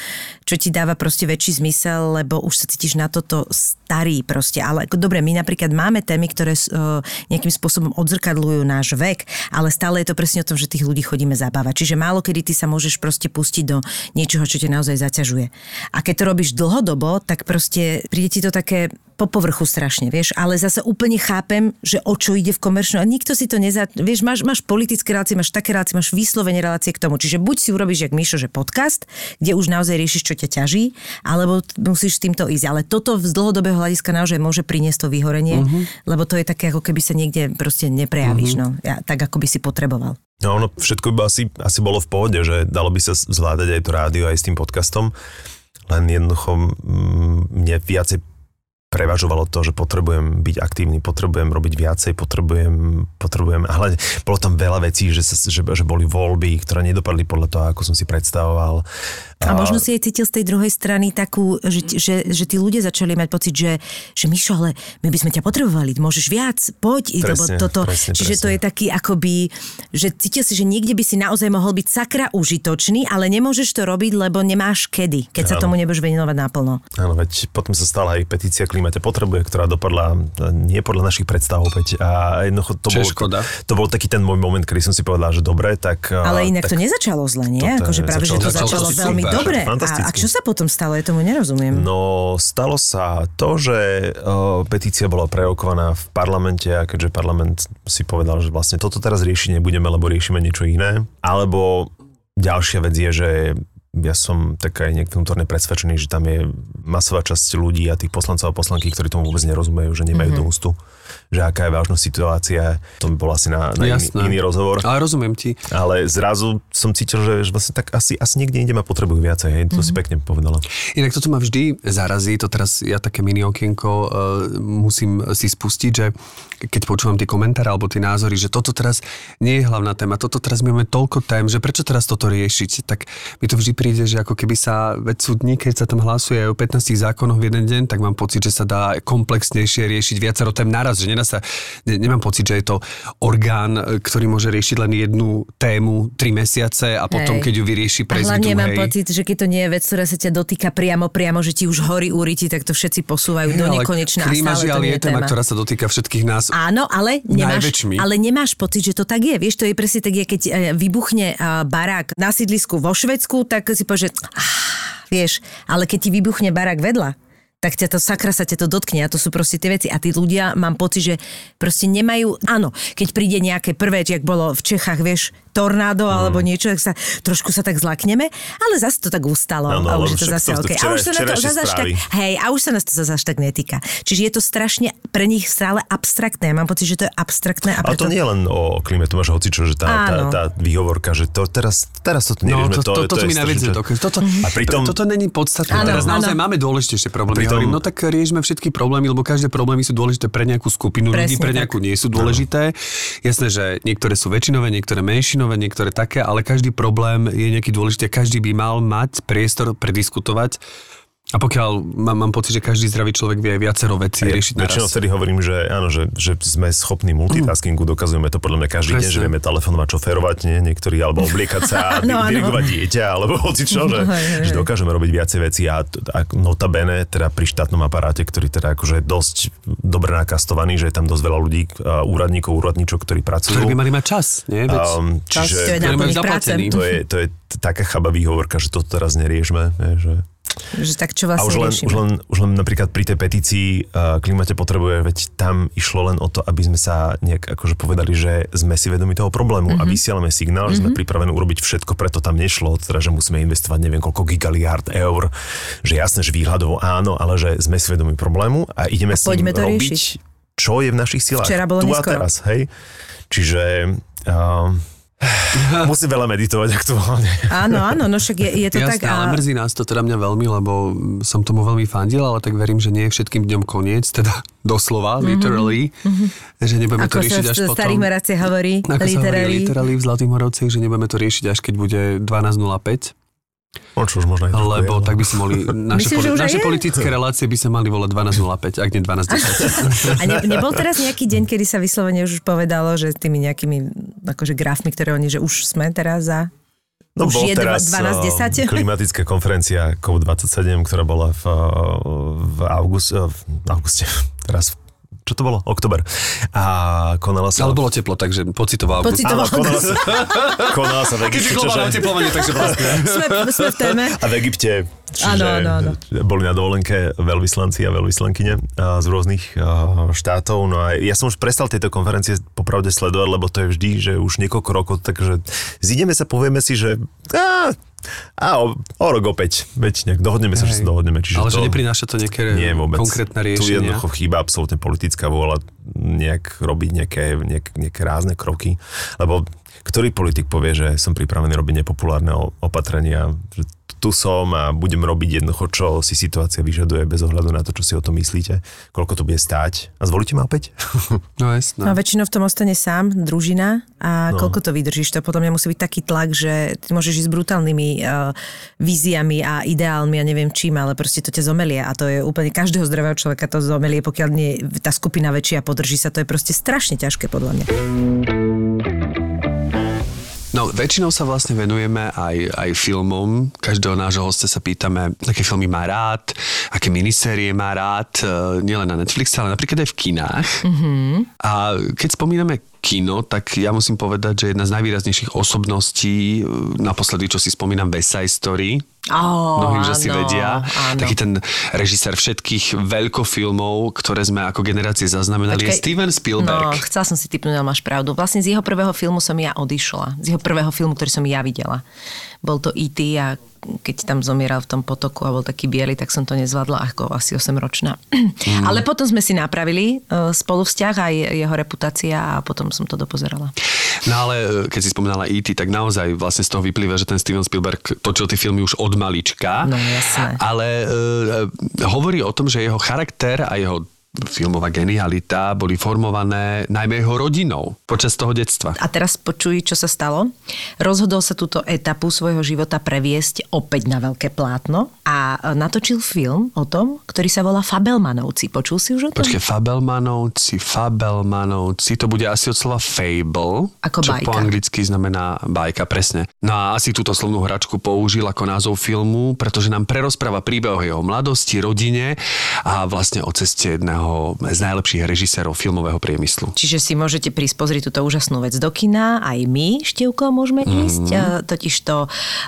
čo ti dáva proste väčší zmysel, lebo už sa cítiš na toto starý proste. Ale dobre, my napríklad máme témy, ktoré uh, nejakým spôsobom odzrkadľujú náš vek, ale stále je to presne o tom, že tých ľudí chodíme zabávať. Čiže málo kedy ty sa môžeš proste pustiť do niečoho, čo ťa naozaj zaťažuje. A keď to robíš dlhodobo, tak proste príde ti to také po povrchu strašne, vieš, ale zase úplne chápem, že o čo ide v komerčnom a nikto si to neza... Vieš, máš, máš politické relácie, máš také relácie, máš vyslovene relácie k tomu. Čiže buď si urobíš, jak Mišo, že podcast, kde už naozaj riešiš, čo ťa ťaží, alebo musíš s týmto ísť. Ale toto z dlhodobého hľadiska naozaj môže priniesť to vyhorenie, uh-huh. lebo to je také, ako keby sa niekde proste neprejavíš, uh-huh. no, ja, tak ako by si potreboval. No ono všetko by asi, asi bolo v pohode, že dalo by sa zvládať aj to rádio aj s tým podcastom, len jednoducho mm, mne viacej prevažovalo to, že potrebujem byť aktívny, potrebujem robiť viacej, potrebujem, potrebujem, ale bolo tam veľa vecí, že, sa, že, že boli voľby, ktoré nedopadli podľa toho, ako som si predstavoval. A možno si aj cítil z tej druhej strany takú, že, že, že tí ľudia začali mať pocit, že, že Mišo, ale my by sme ťa potrebovali, môžeš viac, poď. Presne, lebo toto, presne, čiže presne. to je taký akoby, že cítil si, že niekde by si naozaj mohol byť sakra užitočný, ale nemôžeš to robiť, lebo nemáš kedy, keď sa tomu nebudeš venovať naplno. Áno, veď potom sa stala aj petícia Klimate potrebuje, ktorá dopadla nie podľa našich predstav opäť. A jednoducho to, bol, škoda. to bol taký ten môj moment, kedy som si povedal, že dobre, tak... Ale inak tak, to nezačalo zle, nie? Akože práve, že to začalo veľmi dobre. A, a čo sa potom stalo? Ja tomu nerozumiem. No, stalo sa to, že uh, petícia bola prerokovaná v parlamente a keďže parlament si povedal, že vlastne toto teraz riešiť nebudeme, lebo riešime niečo iné. Alebo ďalšia vec je, že ja som tak aj niekto vnútorne presvedčený, že tam je masová časť ľudí a tých poslancov a poslanky, ktorí tomu vôbec nerozumejú, že nemajú mm-hmm. ústu, že aká je vážnosť situácia. To by bol asi na, na iný, iný rozhovor. Ale rozumiem ti. Ale zrazu som cítil, že, vlastne tak asi, asi niekde inde ma potrebujú viacej. Hej. To mm-hmm. si pekne povedala. Inak toto ma vždy zarazí, to teraz ja také mini okienko uh, musím si spustiť, že keď počúvam tie komentáre alebo tie názory, že toto teraz nie je hlavná téma, toto teraz my máme toľko tém, že prečo teraz toto riešiť, tak mi to vždy príde, že ako keby sa, veď sú dní, keď sa tam hlasuje o 15 zákonoch v jeden deň, tak mám pocit, že sa dá komplexnejšie riešiť viacero tém naraz, že nedá sa, ne, nemám pocit, že je to orgán, ktorý môže riešiť len jednu tému 3 mesiace a potom, Hej. keď ju vyrieši A hlavne mám pocit, že keď to nie je vec, ktorá sa ťa dotýka priamo, priamo, že ti už horí úriti, tak to všetci posúvajú do nekonečna. Klíma žiaľ je téma, ktorá sa dotýka všetkých nás Áno, ale nemáš, ale nemáš pocit, že to tak je. Vieš, to je presne tak, keď e, vybuchne barák na sídlisku vo Švedsku, tak si povieš, že vieš, ale keď ti vybuchne barák vedľa, tak ťa to sakra sa ťa to dotkne a to sú proste tie veci. A tí ľudia, mám pocit, že proste nemajú, áno, keď príde nejaké prvé, jak bolo v Čechách, vieš, tornádo alebo niečo, tak sa, trošku sa tak zlakneme, ale zase to tak ustalo Áno, a ale už je to zase to- to OK. A včera- už sa na to zase tak, hej, a už sa nás to zase až tak netýka. Čiže je to strašne pre nich stále abstraktné. Ja mám pocit, že to je abstraktné a A preto... to nie je len o klíme, tu máš hocičo, že tá, tá, Áno. tá výhovorka, že to teraz, teraz to No, neriešme, to, to, to, toto je mi najviac nedokáže. Toto, A pritom- toto není podstatné. Áno, Teraz naozaj máme dôležitejšie problémy. Pritom- Hovorím, no tak riešme všetky problémy, lebo každé problémy sú dôležité pre nejakú skupinu ľudí, pre nejakú nie sú dôležité. Jasné, že niektoré sú väčšinové, niektoré menšinové, niektoré také, ale každý problém je nejaký dôležitý každý by mal mať priestor prediskutovať. A pokiaľ mám, mám pocit, že každý zdravý človek vie viacero vecí Ja riešiť väčšinou naraz. vtedy hovorím, že áno, že, že sme schopní multitaskingu, dokazujeme to podľa mňa každý deň, Presne. že vieme telefonovať, šoférovať, nie, niektorí, alebo obliekať sa, áno. dirigovať dieťa, alebo hoci čo, že, hej, že dokážeme robiť viacej veci a, a notabene teda pri štátnom aparáte, ktorý teda akože je dosť dobre nakastovaný, že je tam dosť veľa ľudí, úradníkov, úradníčok, ktorí pracujú. Ktorí by mali mať čas, nie? Veď Um, čas, čiže- To je. To je, to je taká chabá výhovorka, že to teraz neriešme. Nie, že... Že tak čo A vlastne už len, riešime. už, len, už len napríklad pri tej petícii uh, klimate potrebuje, veď tam išlo len o to, aby sme sa nejak akože povedali, že sme si vedomi toho problému Mhm. mm-hmm. a vysielame signál, že sme pripravení urobiť všetko, preto tam nešlo, teda, že musíme investovať neviem koľko gigaliard eur, že jasné, že výhľadovo áno, ale že sme si vedomi problému a ideme s poďme ním to robiť, riešiť. čo je v našich silách. Včera bolo tu a neskoro. teraz, hej. Čiže... Uh, musím veľa meditovať aktuálne. Áno, áno, no však je, je to Jasné, tak. ale mrzí nás to teda mňa veľmi, lebo som tomu veľmi fandil, ale tak verím, že nie je všetkým dňom koniec, teda doslova, literally, že nebudeme Ako to sa riešiť až v potom. starých meraciach hovorí, Ako sa hovorí literally v Zlatých Moravciach, že nebudeme to riešiť až keď bude 12.05, No čo už možno lebo tak by si mohli, naše, Myslím, že poli- naše je. politické relácie by sa mali volať 12.05, ak nie 12.10. A ne, nebol teraz nejaký deň, kedy sa vyslovene už povedalo, že tými nejakými akože grafmi, ktoré oni, že už sme teraz za... No už bol je teraz 12.10? eh, klimatická konferencia COP27, ktorá bola v, eh, v, august, eh, v auguste, teraz čo to bolo? Oktober. A konala sa... Ale bolo teplo, takže pocitoval. Pocitoval. Áno, konala sa, konala sa v Egypte, globálne čože- oteplovanie, takže vlastne. Sme, sme v téme. a v Egypte, čiže Áno, áno, áno. boli na dovolenke veľvyslanci a veľvyslankyne z rôznych štátov. No a ja som už prestal tieto konferencie popravde sledovať, lebo to je vždy, že už niekoľko rokov, takže zídeme sa, povieme si, že á, a o, o rok opäť, veď nejak dohodneme sa, že sa dohodneme. Čiže Ale to, že neprináša to nejaké nie vôbec. konkrétne Tu riešenia. jednoducho chýba absolútne politická vôľa nejak robiť nejaké, nejak, nejaké rázne kroky, lebo ktorý politik povie, že som pripravený robiť nepopulárne opatrenia, že tu som a budem robiť jednoducho, čo si situácia vyžaduje bez ohľadu na to, čo si o tom myslíte, koľko to bude stáť. A zvolíte ma opäť? No jasné. No väčšinou v tom ostane sám, družina a no. koľko to vydržíš, to potom musí byť taký tlak, že ty môžeš ísť s brutálnymi uh, víziami a ideálmi a neviem čím, ale proste to ťa zomelie a to je úplne každého zdravého človeka to zomelie, pokiaľ nie je tá skupina väčšia a podrží sa, to je proste strašne ťažké podľa mňa. No, väčšinou sa vlastne venujeme aj, aj filmom. Každého nášho hostia sa pýtame, aké filmy má rád, aké minisérie má rád, e, nielen na Netflixe, ale napríklad aj v kinách. Mm-hmm. A keď spomíname kino, tak ja musím povedať, že jedna z najvýraznejších osobností, e, naposledy, čo si spomínam, West Side Story, Oh, Mnohí už asi vedia. áno. Taký ten režisér všetkých veľkofilmov, ktoré sme ako generácie zaznamenali, je Počkaj. Steven Spielberg. No, chcela som si typnúť, ale máš pravdu. Vlastne z jeho prvého filmu som ja odišla. Z jeho prvého filmu, ktorý som ja videla. Bol to E.T. a keď tam zomieral v tom potoku a bol taký biely, tak som to nezvládla ako asi 8-ročná. Mm. Ale potom sme si napravili uh, spolu vzťah aj jeho reputácia a potom som to dopozerala. No ale e, keď si spomínala E.T., tak naozaj vlastne z toho vyplýva, že ten Steven Spielberg točil tie filmy už od malička. No, jasné. Ale e, e, hovorí o tom, že jeho charakter a jeho filmová genialita boli formované najmä jeho rodinou počas toho detstva. A teraz počuj, čo sa stalo. Rozhodol sa túto etapu svojho života previesť opäť na veľké plátno a e, natočil film o tom, ktorý sa volá Fabelmanovci. Počul si už o tom? Počkej, Fabelmanovci, Fabelmanovci, to bude asi od slova fable, Ako čo bajka. po anglicky znamená bajka, presne. No a asi túto slovnú hračku použil ako názov filmu, pretože nám prerozpráva príbeh o jeho mladosti, rodine a vlastne o ceste jedného z najlepších režisérov filmového priemyslu. Čiže si môžete prísť pozrieť túto úžasnú vec do kina, aj my, Števko, môžeme Mhm. ísť. Mm-hmm. Totiž to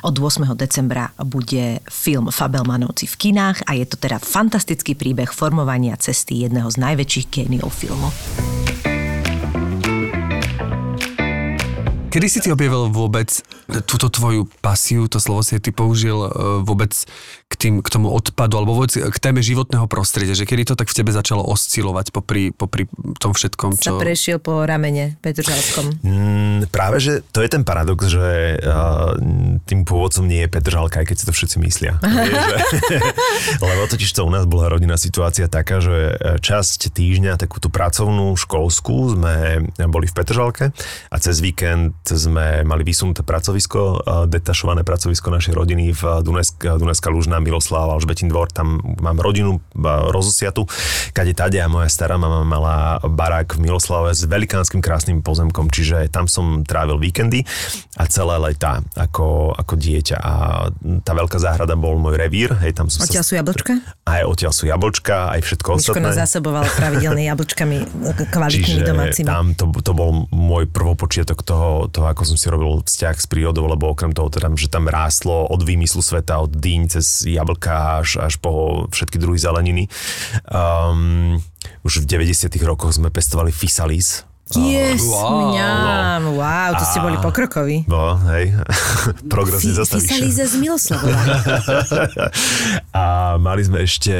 od 8. decembra bude film Fabelmanovci v kinách a je to teda fantastický príbeh formovania cesty jedného z najväčších géniov filmu. Kedy si ty objavil vôbec túto tvoju pasiu, to slovo si ty použil e, vôbec k, tým, k tomu odpadu, alebo vôbec k téme životného prostredia, že kedy to tak v tebe začalo oscilovať popri, popri tom všetkom, Sa čo... prešiel po ramene Petržalskom. Mm, práve, že to je ten paradox, že uh, tým pôvodcom nie je Petržalka, aj keď si to všetci myslia. Že, lebo totiž to u nás bola rodinná situácia taká, že e, časť týždňa, takú tú pracovnú, školskú, sme boli v Petržalke a cez víkend sme mali vysunuté pracovisko, uh, detašované pracovisko našej rodiny v Dunajská, Dunajská Lužná, Miloslav, Alžbetín dvor, tam mám rodinu rozosiatu, kade tade a moja stará mama mala barák v Miloslave s velikánskym krásnym pozemkom, čiže tam som trávil víkendy a celé leta ako, ako dieťa a tá veľká záhrada bol môj revír, hej, tam som Odtiaľ sa... sú jablčka? Aj odtiaľ sú jablčka, aj všetko Miško ostatné. nás zasoboval pravidelne jablčkami kvalitnými Čiže domácimi. tam to, to bol môj prvopočiatok toho, toho, ako som si robil vzťah s prírodou, lebo okrem toho, teda, že tam rástlo od výmyslu sveta, od dýň cez jablka až, až po všetky druhy zeleniny. Um, už v 90 rokoch sme pestovali fisalis, Yes, Wow. mňam, wow, to ste boli pokrokoví. No, hej, progres nezastavíš. Fisalíza z Miloslavova. A mali sme ešte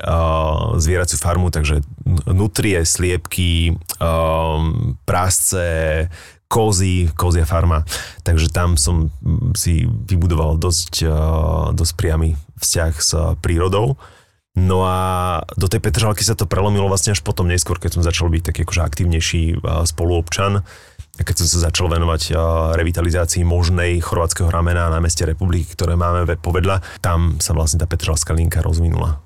uh, zvieraciu farmu, takže nutrie, sliepky, um, prásce, kozy, kozia farma. Takže tam som mm, si vybudoval dosť, uh, dosť priamy vzťah s prírodou. No a do tej Petržalky sa to prelomilo vlastne až potom neskôr, keď som začal byť taký akože aktívnejší uh, spoluobčan. A keď som sa začal venovať uh, revitalizácii možnej chorvátskeho ramena na meste republiky, ktoré máme ve- povedľa, tam sa vlastne tá Petržalská linka rozvinula.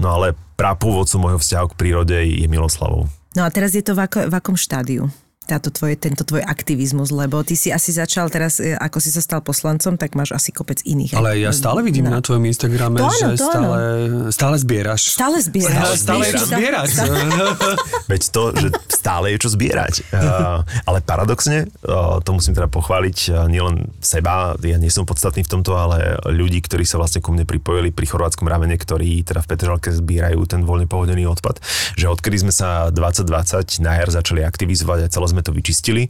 No ale prapôvodcom môjho vzťahu k prírode je Miloslavov. No a teraz je to v, ako, v akom štádiu? Táto tvoje, tento tvoj aktivizmus, lebo ty si asi začal teraz, e, ako si sa stal poslancom, tak máš asi kopec iných. Ale ja stále vidím na tvojom Instagrame, To áno, že to áno. stále, stále zbieraš. Stále zbieraš. Stále, stále zbierať. Veď to, že stále je čo zbierať. Uh, ale paradoxne, uh, to musím teda pochváliť uh, nielen seba, ja nie som podstatný v tomto, ale ľudí, ktorí sa vlastne ku mne pripojili pri chorvátskom ramene, ktorí teda v Petržalke zbierajú ten voľne pohodený odpad, že odkedy sme sa 2020 na jar začali aktivizovať a celé sme to vyčistili,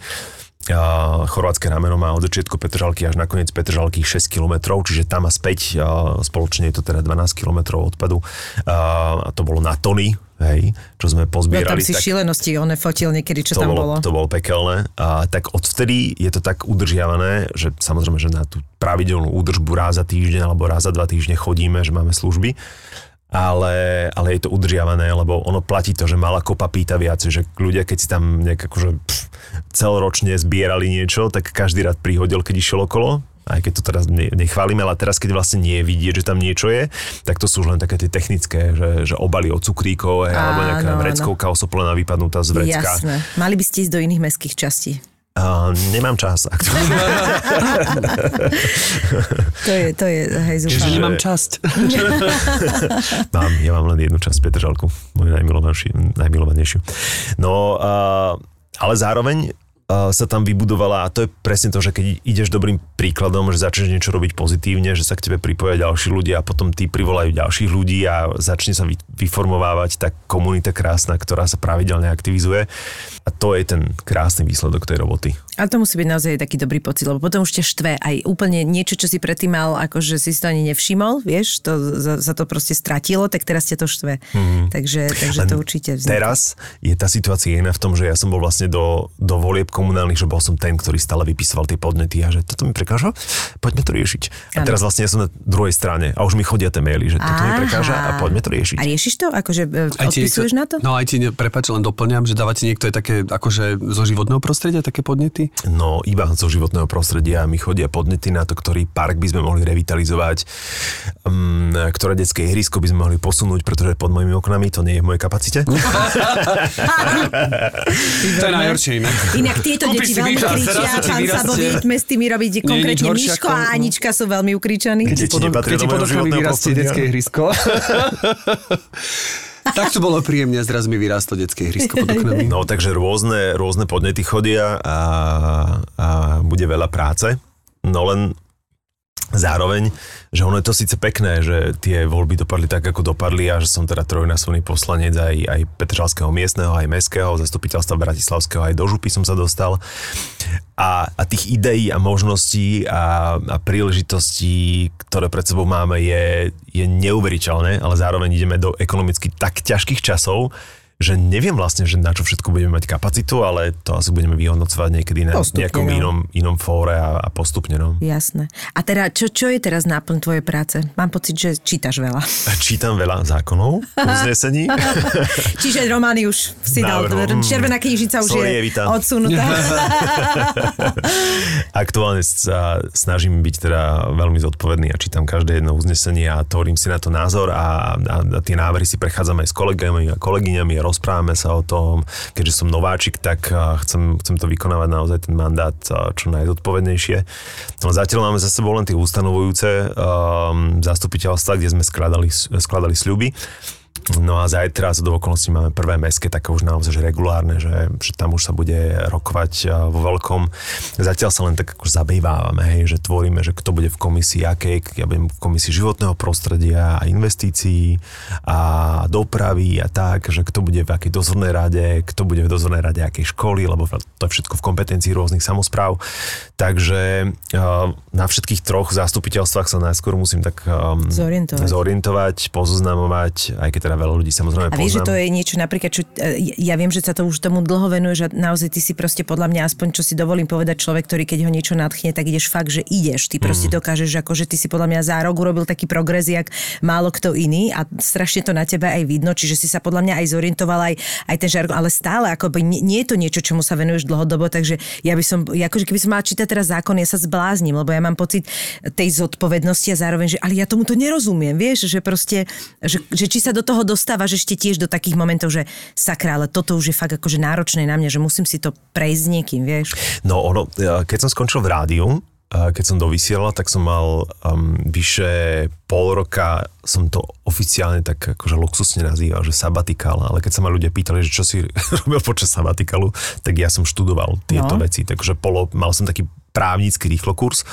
Uh, chorvátske rameno má od začiatku Petržalky až na koniec Petržalky 6 km, čiže tam a späť uh, spoločne je to teda 12 km odpadu a to bolo na tony, hej, čo sme No pozbierali. tam si šilenosti, on fotil niekedy, čo to tam bolo. bolo, to bolo pekelné. A tak odvtedy je to tak udržiavané, že samozrejme, že na tú pravidelnú údržbu raz za týždeň alebo raz za dva týždne chodíme, že máme služby. Ale, ale je to udržiavané, lebo ono platí to, že malá kopa pýta viac, že ľudia, keď si tam nejak akože pff, celoročne zbierali niečo, tak každý rád prihodil, keď išiel okolo, aj keď to teraz ne- nechválime, ale teraz, keď vlastne nie je vidieť, že tam niečo je, tak to sú už len také tie technické, že, že obaly od cukríkov, hej, alebo nejaká áno. vreckovka osoplená vypadnutá z vrecka. Jasné. Mali by ste ísť do iných mestských častí. Uh, nemám čas aktuálne. To je, to je, hej, zúfam. nemám časť. mám, ja mám len jednu časť Petržalku, moju najmilovanejšiu. No, uh, ale zároveň sa tam vybudovala, a to je presne to, že keď ideš dobrým príkladom, že začneš niečo robiť pozitívne, že sa k tebe pripoja ďalší ľudia a potom tí privolajú ďalších ľudí a začne sa vy, vyformovávať tá komunita krásna, ktorá sa pravidelne aktivizuje. A to je ten krásny výsledok tej roboty. A to musí byť naozaj taký dobrý pocit, lebo potom už ťa štve aj úplne niečo, čo si predtým mal, akože si to ani nevšimol, vieš, to, za, za to proste stratilo, tak teraz ťa to štve. Mm. Takže, takže Len to určite vzniká. Teraz je tá situácia iná v tom, že ja som bol vlastne do, do volieb komunálnych, že bol som ten, ktorý stále vypisoval tie podnety a že toto mi prekáža, poďme to riešiť. A Áno. teraz vlastne ja som na druhej strane a už mi chodia tie maily, že toto mi prekáža a Aha. poďme to riešiť. A riešiš to? Akože e, odpisuješ na to? No aj ti, prepáč, len doplňam, že dávate niekto aj také, akože zo životného prostredia, také podnety? No, iba zo životného prostredia mi chodia podnety na to, ktorý park by sme mohli revitalizovať, um, ktoré detské ihrisko by sme mohli posunúť, pretože pod mojimi oknami to nie je v mojej kapacite. To je najhoršie inak. Inak tieto Kúpiš deti veľmi kričia, pán Sabo, vieme s tými robiť konkrétne Miško a Anička sú veľmi ukričaní. Keď ti oknami životného vyrastie detské ihrisko. tak to bolo príjemne, zrazu mi vyrástlo detské ihrisko pod oknami. No, takže rôzne, rôzne podnety chodia a, a bude veľa práce. No len Zároveň, že ono je to síce pekné, že tie voľby dopadli tak, ako dopadli a že som teda trojnásobný poslanec aj, aj Petržalského miestneho, aj mestského, zastupiteľstva Bratislavského, aj do župy som sa dostal. A, a tých ideí a možností a, a príležitostí, ktoré pred sebou máme, je, je neuveriteľné, ale zároveň ideme do ekonomicky tak ťažkých časov, že neviem vlastne, že na čo všetko budeme mať kapacitu, ale to asi budeme vyhodnocovať niekedy na postupne, nejakom no. inom, inom fóre a, a postupne. No. Jasné. A teda, čo, čo je teraz náplň tvojej práce? Mám pocit, že čítaš veľa. Čítam veľa zákonov, uznesení. Čiže romány už si dal, červená knižica už Sorry, je Evita. odsunutá. Aktuálne sa snažím byť teda veľmi zodpovedný a čítam každé jedno uznesenie a tvorím si na to názor a, a, a tie návrhy si prechádzame aj s kolegami a kolegyňami rozprávame sa o tom, keďže som nováčik, tak chcem, chcem to vykonávať naozaj ten mandát čo najzodpovednejšie. No zatiaľ máme za sebou len tie ustanovujúce um, zastupiteľstva, kde sme skladali, skladali sľuby. No a zajtra z do okolností máme prvé meské, také už naozaj že regulárne, že, že tam už sa bude rokovať vo veľkom. Zatiaľ sa len tak ako zabývávame, hej, že tvoríme, že kto bude v komisii akej, ja budem v komisii životného prostredia a investícií a dopravy a tak, že kto bude v akej dozornej rade, kto bude v dozornej rade akej školy, lebo to je všetko v kompetencii rôznych samozpráv. Takže na všetkých troch zastupiteľstvách sa najskôr musím tak um, zorientovať. zorientovať, pozoznamovať, aj keď teda veľa ľudí samozrejme A vieš, že to je niečo napríklad, čo, e, ja viem, že sa to už tomu dlho venuje, že naozaj ty si proste podľa mňa aspoň, čo si dovolím povedať človek, ktorý keď ho niečo nadchne, tak ideš fakt, že ideš. Ty proste mm. dokážeš, ako že ty si podľa mňa za rok urobil taký progres, jak málo kto iný a strašne to na teba aj vidno, čiže si sa podľa mňa aj zorientoval aj, aj ten žargon, ale stále ako by, nie, nie, je to niečo, čomu sa venuješ dlhodobo, takže ja by som, akože keby som mala čítať teraz zákon, ja sa zbláznim, lebo ja mám pocit tej zodpovednosti a zároveň, že ale ja tomu to nerozumiem, vieš, že proste, že, že či sa do toho toho dostávaš ešte tiež do takých momentov, že sakra, ale toto už je fakt akože náročné na mňa, že musím si to prejsť s niekým, vieš? No ono, keď som skončil v rádiu, keď som dovysielal, tak som mal um, vyše pol roka, som to oficiálne tak akože luxusne nazýval, že sabatikál, ale keď sa ma ľudia pýtali, že čo si robil počas sabatikalu, tak ja som študoval tieto no. veci, takže polo, mal som taký právnický rýchlokurs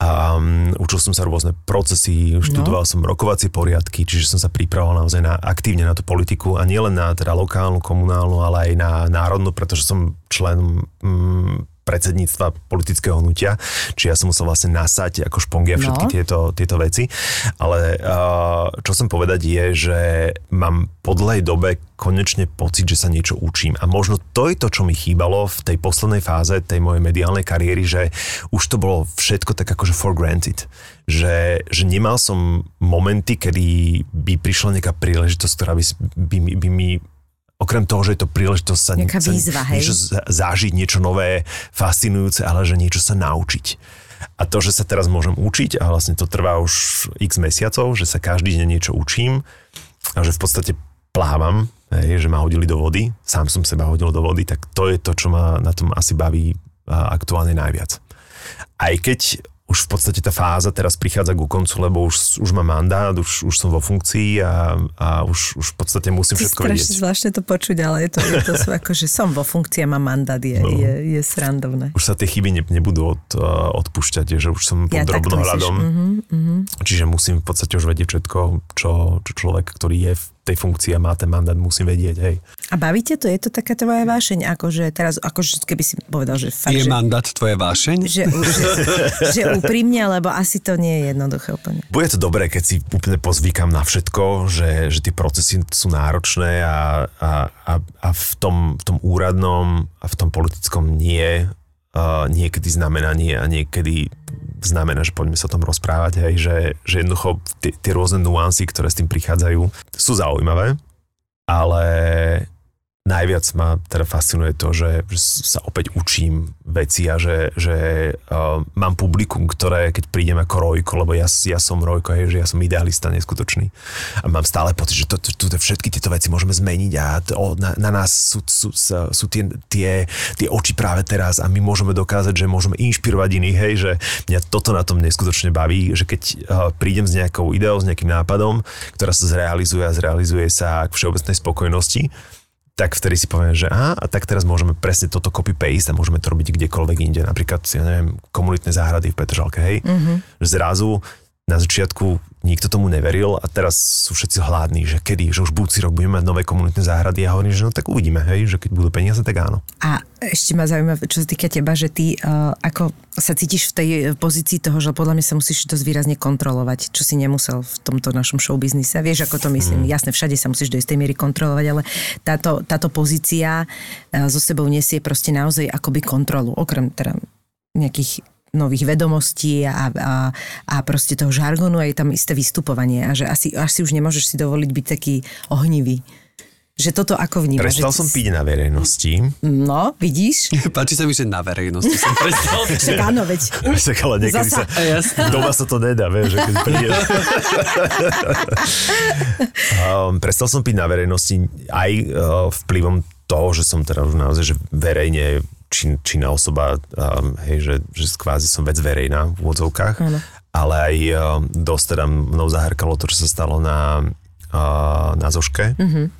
a um, učil som sa rôzne procesy, študoval no. som rokovacie poriadky, čiže som sa pripravoval naozaj na, aktívne na tú politiku a nielen na teda lokálnu, komunálnu, ale aj na národnú, pretože som člen mm, predsedníctva politického hnutia, či ja som musel vlastne nasať ako špongia všetky no. tieto, tieto veci. Ale čo som povedať je, že mám po dlhej dobe konečne pocit, že sa niečo učím. A možno to je to, čo mi chýbalo v tej poslednej fáze tej mojej mediálnej kariéry, že už to bolo všetko tak akože for granted. Že, že nemal som momenty, kedy by prišla nejaká príležitosť, ktorá by, by, by mi okrem toho, že je to príležitosť sa, Nejaká výzva, sa niečo zážiť, niečo nové, fascinujúce, ale že niečo sa naučiť. A to, že sa teraz môžem učiť, a vlastne to trvá už x mesiacov, že sa každý deň niečo učím a že v podstate plávam, hej, že ma hodili do vody, sám som seba hodil do vody, tak to je to, čo ma na tom asi baví aktuálne najviac. Aj keď už v podstate tá fáza teraz prichádza ku koncu, lebo už, už mám mandát, už, už som vo funkcii a, a už, už v podstate musím všetko vedieť. zvláštne to počuť, ale je to, je to sú ako, že som vo funkcii a mám mandát, je, no. je, je srandovné. Už sa tie chyby ne, nebudú od, odpúšťať, že už som pod ja, drobnohľadom. Uh-huh, uh-huh. Čiže musím v podstate už vedieť všetko, čo, čo človek, ktorý je v tej funkcii a má ten mandát, musí vedieť, hej. A bavíte to? Je to taká tvoja vášeň? Akože teraz, akože keby si povedal, že fakt, Je že, mandát tvoja vášeň? Že, že, že úprimne, lebo asi to nie je jednoduché úplne. Bude to dobré, keď si úplne pozvykam na všetko, že, že tie procesy sú náročné a, a, a, a v, tom, v tom úradnom a v tom politickom nie. Uh, niekedy znamená nie a niekedy znamená, že poďme sa o tom rozprávať, hej, že, že jednoducho tie, tie rôzne nuancy, ktoré s tým prichádzajú, sú zaujímavé, ale najviac ma teda fascinuje to, že, sa opäť učím veci a že, že uh, mám publikum, ktoré keď prídem ako Rojko, lebo ja, ja som Rojko, je, že ja som idealista neskutočný. A mám stále pocit, že to, to, to, všetky tieto veci môžeme zmeniť a to, na, na nás sú, sú, sú, sú tie, tie, tie oči práve teraz a my môžeme dokázať, že môžeme inšpirovať iných, hej, že mňa toto na tom neskutočne baví, že keď uh, prídem s nejakou ideou, s nejakým nápadom, ktorá sa zrealizuje a zrealizuje sa k všeobecnej spokojnosti, tak vtedy si poviem, že aha, a tak teraz môžeme presne toto copy-paste a môžeme to robiť kdekoľvek inde. Napríklad, ja neviem, komunitné záhrady v Petržalke, hej. Mm-hmm. Zrazu na začiatku nikto tomu neveril a teraz sú všetci hladní, že kedy, že už budúci rok budeme mať nové komunitné záhrady a hovorím, že no tak uvidíme, hej, že keď budú peniaze, tak áno. A ešte ma zaujíma, čo sa týka teba, že ty uh, ako sa cítiš v tej pozícii toho, že podľa mňa sa musíš dosť výrazne kontrolovať, čo si nemusel v tomto našom showbiznise. Vieš, ako to myslím. Mm. Jasne, všade sa musíš do istej miery kontrolovať, ale táto, táto pozícia uh, so sebou nesie proste naozaj akoby kontrolu, okrem teda nejakých nových vedomostí a, a, a proste toho žargonu a je tam isté vystupovanie a že asi, asi už nemôžeš si dovoliť byť taký ohnivý. Že toto ako vnímaš? Prestal som piť na verejnosti. No, vidíš? Páči sa mi, že na verejnosti som prestal. Však áno, veď. Však ale niekedy Zasa- sa... Doma sa to nedá, vieš, že keď prídeš. um, prestal som piť na verejnosti aj uh, vplyvom toho, že som teda už naozaj že verejne čin, činná osoba, um, hej, že, že kvázi som vec verejná v úvodzovkách, ale aj um, dosť teda mnou zahrkalo to, čo sa stalo na, uh, na Zoške. Mm-hmm.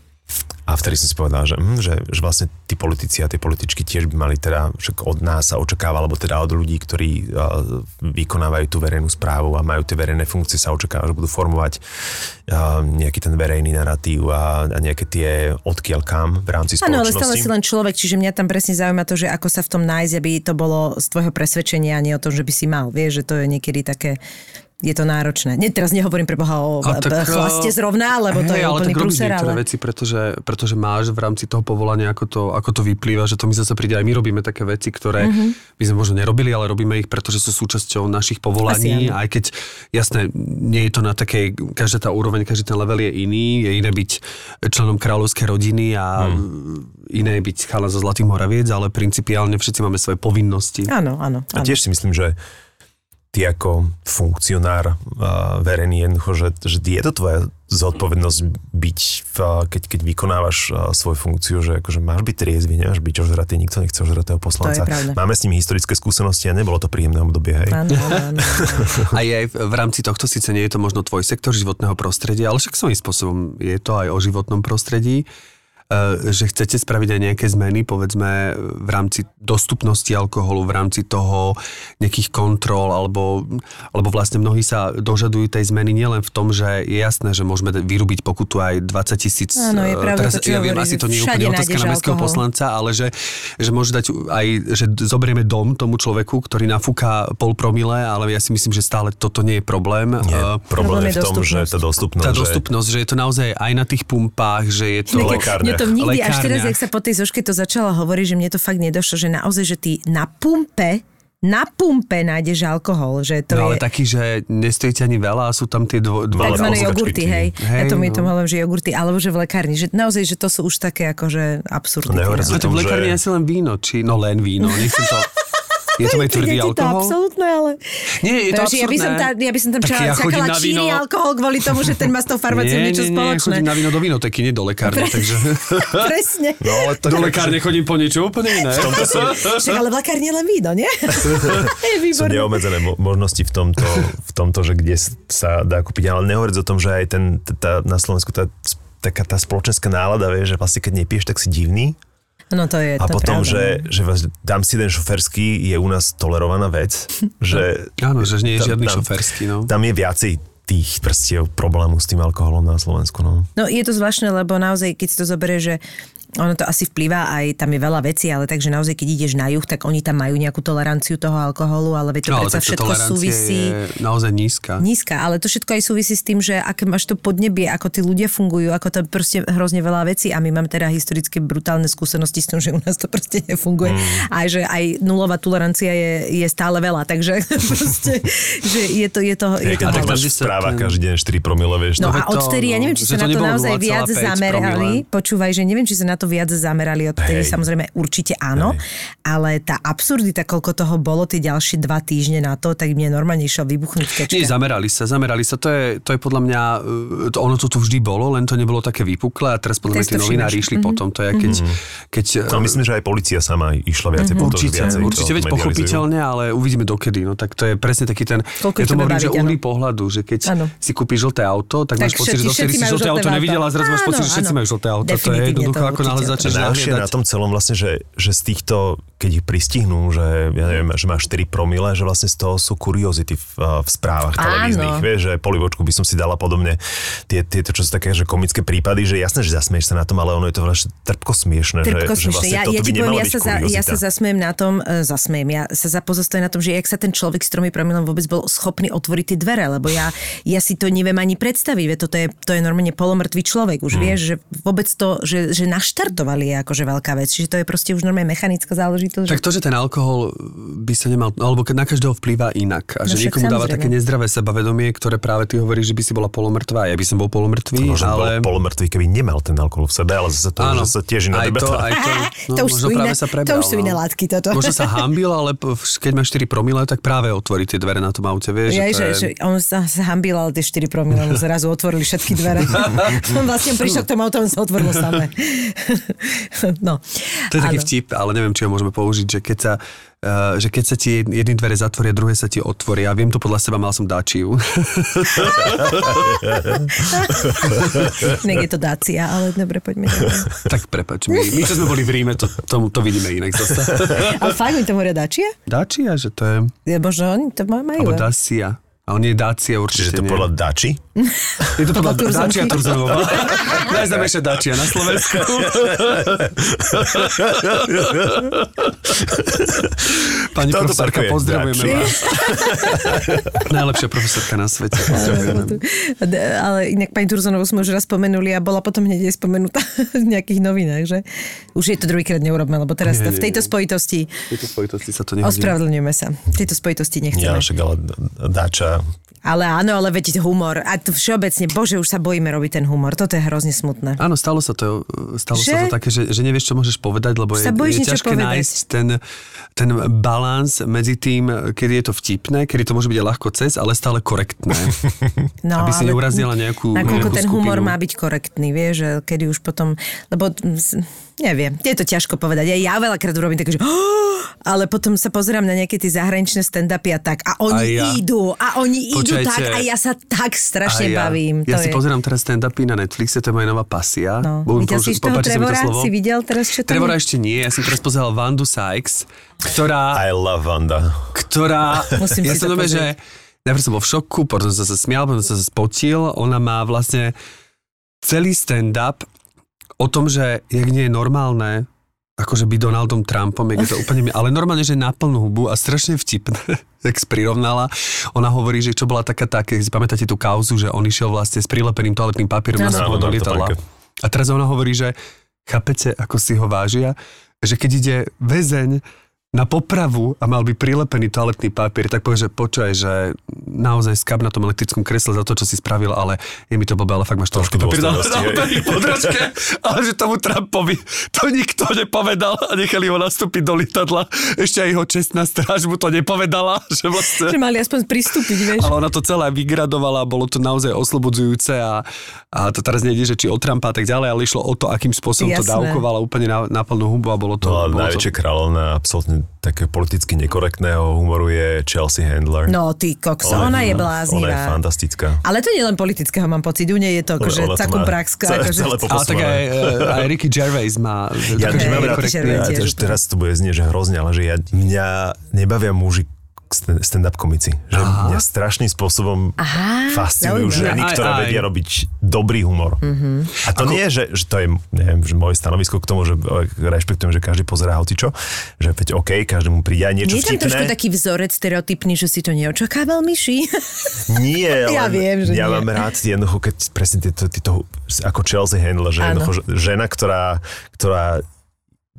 A vtedy som si povedal, že, hm, že, že vlastne tí politici a tie političky tiež by mali teda, však od nás sa očakáva, alebo teda od ľudí, ktorí uh, vykonávajú tú verejnú správu a majú tie verejné funkcie, sa očakáva, že budú formovať uh, nejaký ten verejný narratív a, a nejaké tie odkiaľ kam v rámci Áno, ale stále spoločnosti. si len človek, čiže mňa tam presne zaujíma to, že ako sa v tom nájsť, aby to bolo z tvojho presvedčenia, a nie o tom, že by si mal. Vieš, že to je niekedy také je to náročné. Nie, teraz nehovorím pre Boha o A tak, chlaste eh, zrovna, lebo to hej, je ale úplný tak prúser, niektoré ale... veci, pretože, pretože máš v rámci toho povolania, ako to, ako to vyplýva, že to mi zase príde, aj my robíme také veci, ktoré Mhm. mm-hmm. by sme možno nerobili, ale robíme ich, pretože sú súčasťou našich povolaní, Asi aj keď, jasné, nie je to na takej, každá tá úroveň, každý ten level je iný, je iné byť členom kráľovskej rodiny a Mhm. iné je byť chala zo Zlatým Moraviec, ale principiálne všetci máme svoje povinnosti. Áno, áno. A áno. tiež si myslím, že ty ako funkcionár uh, verejný jednoducho, že, že je to tvoja zodpovednosť byť, v, keď, keď vykonávaš uh, svoju funkciu, že akože máš byť triezvy, nemáš byť ožratý, nikto nechce ožratého poslanca. Máme s nimi historické skúsenosti a nebolo to príjemné obdobie, hej. Áno, áno, áno. A je aj v v rámci tohto síce nie je to možno tvoj sektor životného prostredia, ale však svojím spôsobom je to aj o životnom prostredí, že chcete spraviť aj nejaké zmeny, povedzme v rámci dostupnosti alkoholu, v rámci toho nejakých kontrol, alebo, alebo vlastne mnohí sa dožadujú tej zmeny nielen v tom, že je jasné, že môžeme vyrubiť pokutu aj 20 tisíc. Áno, je e, pravda teraz, to, čo ja viem, asi že to nie je úplne otázka na mestského poslanca, ale že, že môže dať aj, že zoberieme dom tomu človeku, ktorý nafúka pol promile, ale ja si myslím, že stále toto nie je problém. Nie, E, problém Problém je je v tom, že tá dostupnosť, tá že dostupnosť, že je to naozaj aj na tých pumpách, že je to... Inak lekárniach. Mne to nikdy, až teraz, Lekárniach. jak sa po tej zoške to začala hovoriť, že mne to fakt nedošlo, že naozaj, že ty na pumpe na pumpe nájdeš alkohol, že to no ale je... taký, že nestojíte ani veľa a sú tam tie dvo, dva... Ale Takzvané jogurty, hej. Hej, ja to mi no. to hovorím, že jogurty, alebo že v lekárni. Že naozaj, že to sú už také akože. Nehovoriac no. A to tom, v lekárni že- je asi len víno, či... No len víno, nechcem to... Je to aj tvrdý ti to alkohol? absolútne, ale... Nie, je to Takže ja by som, absurdné. tá, ja by som tam čakala, ja čakala číri alkohol kvôli tomu, že ten má s tou farmáciou nie, niečo nie, nie, spoločné. chodím na víno do vinoteky, nie do lekárne, takže... Presne. No, ale to Do lekárne chodím po niečo úplne iné. Však ale v lekárni je len víno, nie? je sú neobmedzené mo- možnosti v tomto, v tomto, že kde sa dá kúpiť. Ale nehovoriť o tom, že aj ten, tá, na Slovensku tá, taká tá spoločenská nálada, vie, že vlastne keď nepiješ, tak si divný. No to je A to potom, pravda, že, no. že vlastne dám si jeden šoferský je u nás tolerovaná vec. Že Áno, že nie je tam- žiadny tam- šoferský, no. Tam je viacej tých proste problémov s tým alkoholom na Slovensku. No. No je to zvláštne, lebo naozaj, keď si to zoberie, že ono to asi vplýva, aj tam je veľa vecí, ale takže naozaj, keď ideš na juh, tak oni tam majú nejakú toleranciu toho alkoholu, ale veď to No, predsa všetko súvisí... je naozaj nízka. Nízka, ale to všetko aj súvisí s tým, že aké máš to podnebie, ako tí ľudia fungujú, ako to proste hrozne veľa vecí a my máme teda historické brutálne skúsenosti s tým, že u nás to proste nefunguje. Mm. A že aj nulová tolerancia je, je stále veľa, takže proste, že je to, je to, je Hej, to tak máš ten- každý deň 4 promile, vieš. No to- a odtedy, ja neviem, či že sa na to naozaj viac 0,5 zamerali. Počúvaj, že neviem, či sa na to viac zamerali odtedy, Hej. samozrejme určite áno, ale tá absurdita, koľko toho bolo tie ďalšie dva týždne na to, tak mne normálne išiel vybuchnúť kečka. Nie, zamerali sa, zamerali sa. To je, to je podľa mňa, e, to, ono to tu vždy bolo, len to nebolo také vypuklé a teraz podľa mňa tí novinári išli potom. To je keď... keď No myslím, že aj policia sama išla viacej po to, že Určite, viacej určite, veď pochopiteľne, ale uvidíme dokedy. No tak to je presne taký ten, Koľko ja to hovorím, že uhný pohľadu, že keď Áno. si kúpiš žlté auto, tak, Tak máš pocit, že si žlté auto nevidela a zrazu máš pocit, že všetci majú žlté auto. To je jednoducho ako náhle začneš nahliadať. na tom celom vlastne, že, že z týchto, keď ich pristihnú, že ja neviem, že máš 4 promile, že vlastne z toho sú kuriozity v, v správach Áno. televíznych, vieš, že polivočku by som si dala podobne tie, tieto, čo sú také, že komické prípady, že jasné, že zasmieš sa na tom, ale ono je to vlastne trpko smiešne, Trpko že, že smiešne. vlastne Ja, toto ja by ti poviem, ja sa, za, ja sa zasmiem na tom, uh, zasmiem, ja sa zapozostajem na tom, že jak sa ten človek s tromi promilom vôbec bol schopný otvoriť tie dvere, lebo ja, ja si to neviem ani predstaviť, veď toto je, to je normálne polomrtvý človek, Mm. už vieš, že vôbec to, že, že naštartovali je akože veľká vec, čiže to je proste už normálne mechanická záležitosť. Tak to, že ten alkohol by sa nemal, alebo keď na každého vplýva inak a No že však niekomu dáva samozrejme. také nezdravé sebavedomie, ktoré práve ty hovoríš, že by si bola polomrtvá, ja by som bol polomrtvý, Možno ale... bol polomrtvý, keby nemal ten alkohol v sebe, ale zase to, Áno, že sa tiež iná aj to, aj to, no, to, už možno práve iné, sa prebral, to už sú iné no. látky toto. Možno sa hambil, ale keď máš 4 promile, tak práve otvorí tie dvere na tom aute, vieš. Ja, že to že, je... že on sa, sa hambil, ale tie 4 promile mu zrazu otvorili všetky dvere. on vlastne prišiel k tomu autu, on sa otvoril samé. no. To je taký áno. vtip, ale neviem, či ho môžeme použiť, že keď sa, uh, že keď sa ti jedny dvere zatvoria, druhé sa ti otvoria. Viem to podľa seba, mal som Dačiu. Inak je to Dacia, ale dobre, poďme. tak prepač, my, my čo sme boli v Ríme, to, to, to vidíme inak. Ale fakt, oni to hovoria Dacia? Dačia, že to je... Je, možno oni to majú. Alebo Dacia. A on je Dacia určite Čiže to podľa Dači? Je to podľa Turzonky. Dacia Turzonová. Najznámejšia Dacia na Slovensku. Pani Kto to profesorka, pozdravujeme Dacia. vás. Najlepšia profesorka na svete. Ale inak pani Turzonovú sme už raz spomenuli a bola potom hneď aj spomenutá v nejakých novinách, že? Už je to druhýkrát neurobme, lebo teraz Nie, to, v tejto spojitosti V tejto spojitosti sa to nehodí. ospravedlňujeme sa. V tejto spojitosti nechceme. Ja, však ale Dača Ale áno, ale veď humor. A to všeobecne, bože, už sa bojíme robiť ten humor. Toto je hrozne smutné. Áno, stalo sa to, stalo Že? sa to také, že, že nevieš, čo môžeš povedať, lebo je, je ťažké povedať. nájsť ten, ten balans medzi tým, kedy je to vtipné, kedy to môže byť ľahko cez, ale stále korektné. No, Aby si neurazila nejakú- Nakoľko nejakú ten humor skupinu. má byť korektný, vieš, že kedy už potom, lebo neviem, je to ťažko povedať. Ja, ja veľakrát urobím také, že ale potom sa pozerám na nejaké tie zahraničné stand-upy a tak a oni Aj ja. idú a oni idú Počujete. tak a ja sa tak strašne A ja, bavím. Ja to si je... pozerám teraz stand-upy na Netflixe, to je moja nová pasia. No. Videl si toho Trevora? Si videl teraz, čo tam Trevora ešte nie, ja som teraz pozeral Vandu Sykes, ktorá... I love Vanda. ktorá... Musím ja si to že najprv som bol v šoku, potom som sa smial, potom som sa spotil. Ona má vlastne celý stand-up o tom, že jak nie je normálne akože byť Donaldom Trumpom, jak je to úplne... Ale normálne, že na plnú hubu a strašne vtipné, jak si prirovnala. Ona hovorí, že čo bola taká tak, keď si pamätáte tú kauzu, že on išiel vlastne s prilepeným toaletným papierom na Áno, sebou áno, do lietadla. A teraz ona hovorí, že chápete, ako si ho vážia, že keď ide väzeň na popravu a mal by prilepený toaletný papier, tak povie, že počkaj, že naozaj skab na tom elektrickom kresle za to, čo si spravil, ale je mi to blbé, ale fakt máš Trošku toaletný papier na, na področke, ale že tomu Trumpovi to nikto nepovedal a nechali ho nastúpiť do lietadla. Ešte aj jeho čestná stráž mu to nepovedala, že vlastne... Že mali aspoň pristúpiť, vieš. Ale ona to celé vygradovala, bolo to naozaj oslobodzujúce a, a to teraz nejde, že či o Trumpa a tak ďalej, ale išlo o to, akým spôsobom to Jasné. dávkovala úplne na, na plnú hubu a bolo to... No, bolo najväčšia kráľovna absolútne také politicky nekorektného humoru je Chelsea Handler. No, ty koks, ona je bláznivá. Ona je fantastická. Ale to nie len politického, mám pocit. U nej je to akože Ona to má praxka. Akože... Ale tak aj, eh, aj Ricky Gervais má... Ja také to Gervais ja, to, teraz to bude znieť, že hrozne, ale že ja, mňa nebavia muži stand-up komici. Že Aha. mňa strašným spôsobom Aha, fascinujú zaujímavé. ženy, Aj, ktoré aj. vedia robiť dobrý humor. Mhm. A to nie je, že, že to je neviem, že moje stanovisko k tomu, že rešpektujem, že každý pozerá hocičo, že veď OK, každému príde aj niečo Nie je tam trošku taký vzorec stereotypný, že si to neočakával, Myši? Nie, ale Ja viem, že ja nie. mám rád jednoducho, keď presne tieto, tieto ako Chelsea Handler, že jednoducho že žena, ktorá, ktorá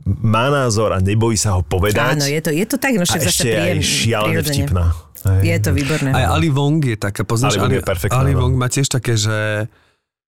má názor a nebojí sa ho povedať. Áno, je to, je to tak, no a však ešte aj príjem, šialene vtipná. Hej. Je to výborné. Aj Ali Wong je taká, poznáš? Ali Wong je perfektná, Ali no. Wong má tiež také, že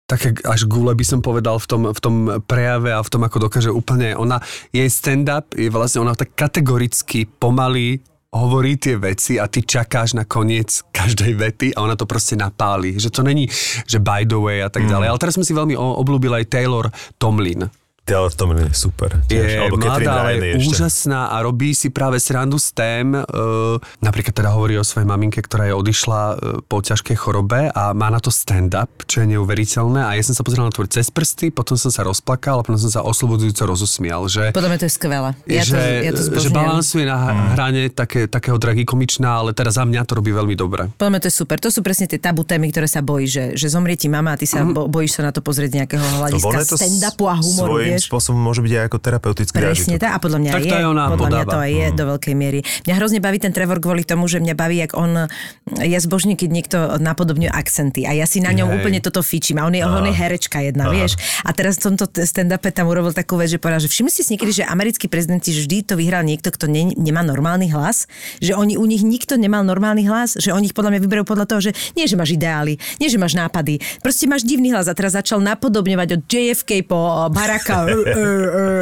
také až gule by som povedal v tom, v tom prejave a v tom, ako dokáže úplne, ona, jej stand-up je vlastne, ona tak kategoricky pomaly hovorí tie veci a ty čakáš na koniec každej vety a ona to proste napáli. Že to není, že by the way a tak ďalej. Ale teraz som si veľmi o- obľúbil aj Taylor Tomlin. Taylor Tomlin je super. je Alebo mladá, ale je ešte. úžasná a robí si práve srandu z tém. Uh, napríklad teda hovorí o svojej maminke, ktorá je odišla uh, po ťažkej chorobe a má na to stand-up, čo je neuveriteľné. A ja som sa pozrel na tvor cez prsty, potom som sa rozplakal a potom som sa oslobodzujúco rozosmial. Že, Podľa mňa to je skvelé. Ja že, to, ja to že zbožňujem. balansuje na Mm. hrane také, takého tragikomičná, ale teda za mňa to robí veľmi dobre. Podľa mňa to je super. To sú presne tie tabu témy, ktoré sa bojí, že, že zomrie ti mama a ty sa bo, bojíš sa na to pozrieť nejakého ono hľadiska to stand-upu a humoru, svojím vieš. spôsobom môže byť aj ako terapeutický Presne tak, a podľa mňa Tak je. to aj ona podľa mňa to podáva. aj je do veľkej miery. Mňa hrozne baví ten Trevor kvôli tomu, že mňa baví, jak on, ja zbožním, keď niekto napodobňuje akcenty a ja si na ňom Hej. úplne toto fičím a on je, on je herečka jedna, vieš. A teraz v tomto stand-upe tam urobil takú vec, že povedal, že všimli si niekedy, že americkí prezidenti že vždy to vyhral niekto, kto ne, nemá normálny hlas, že oni u nich nikto nemal normálny hlas, že oni ich podľa mňa vyberajú podľa toho, že nie, že máš ideály, nie, že máš nápady, proste máš divný hlas a teraz začal napodobňovať od JFK po uh,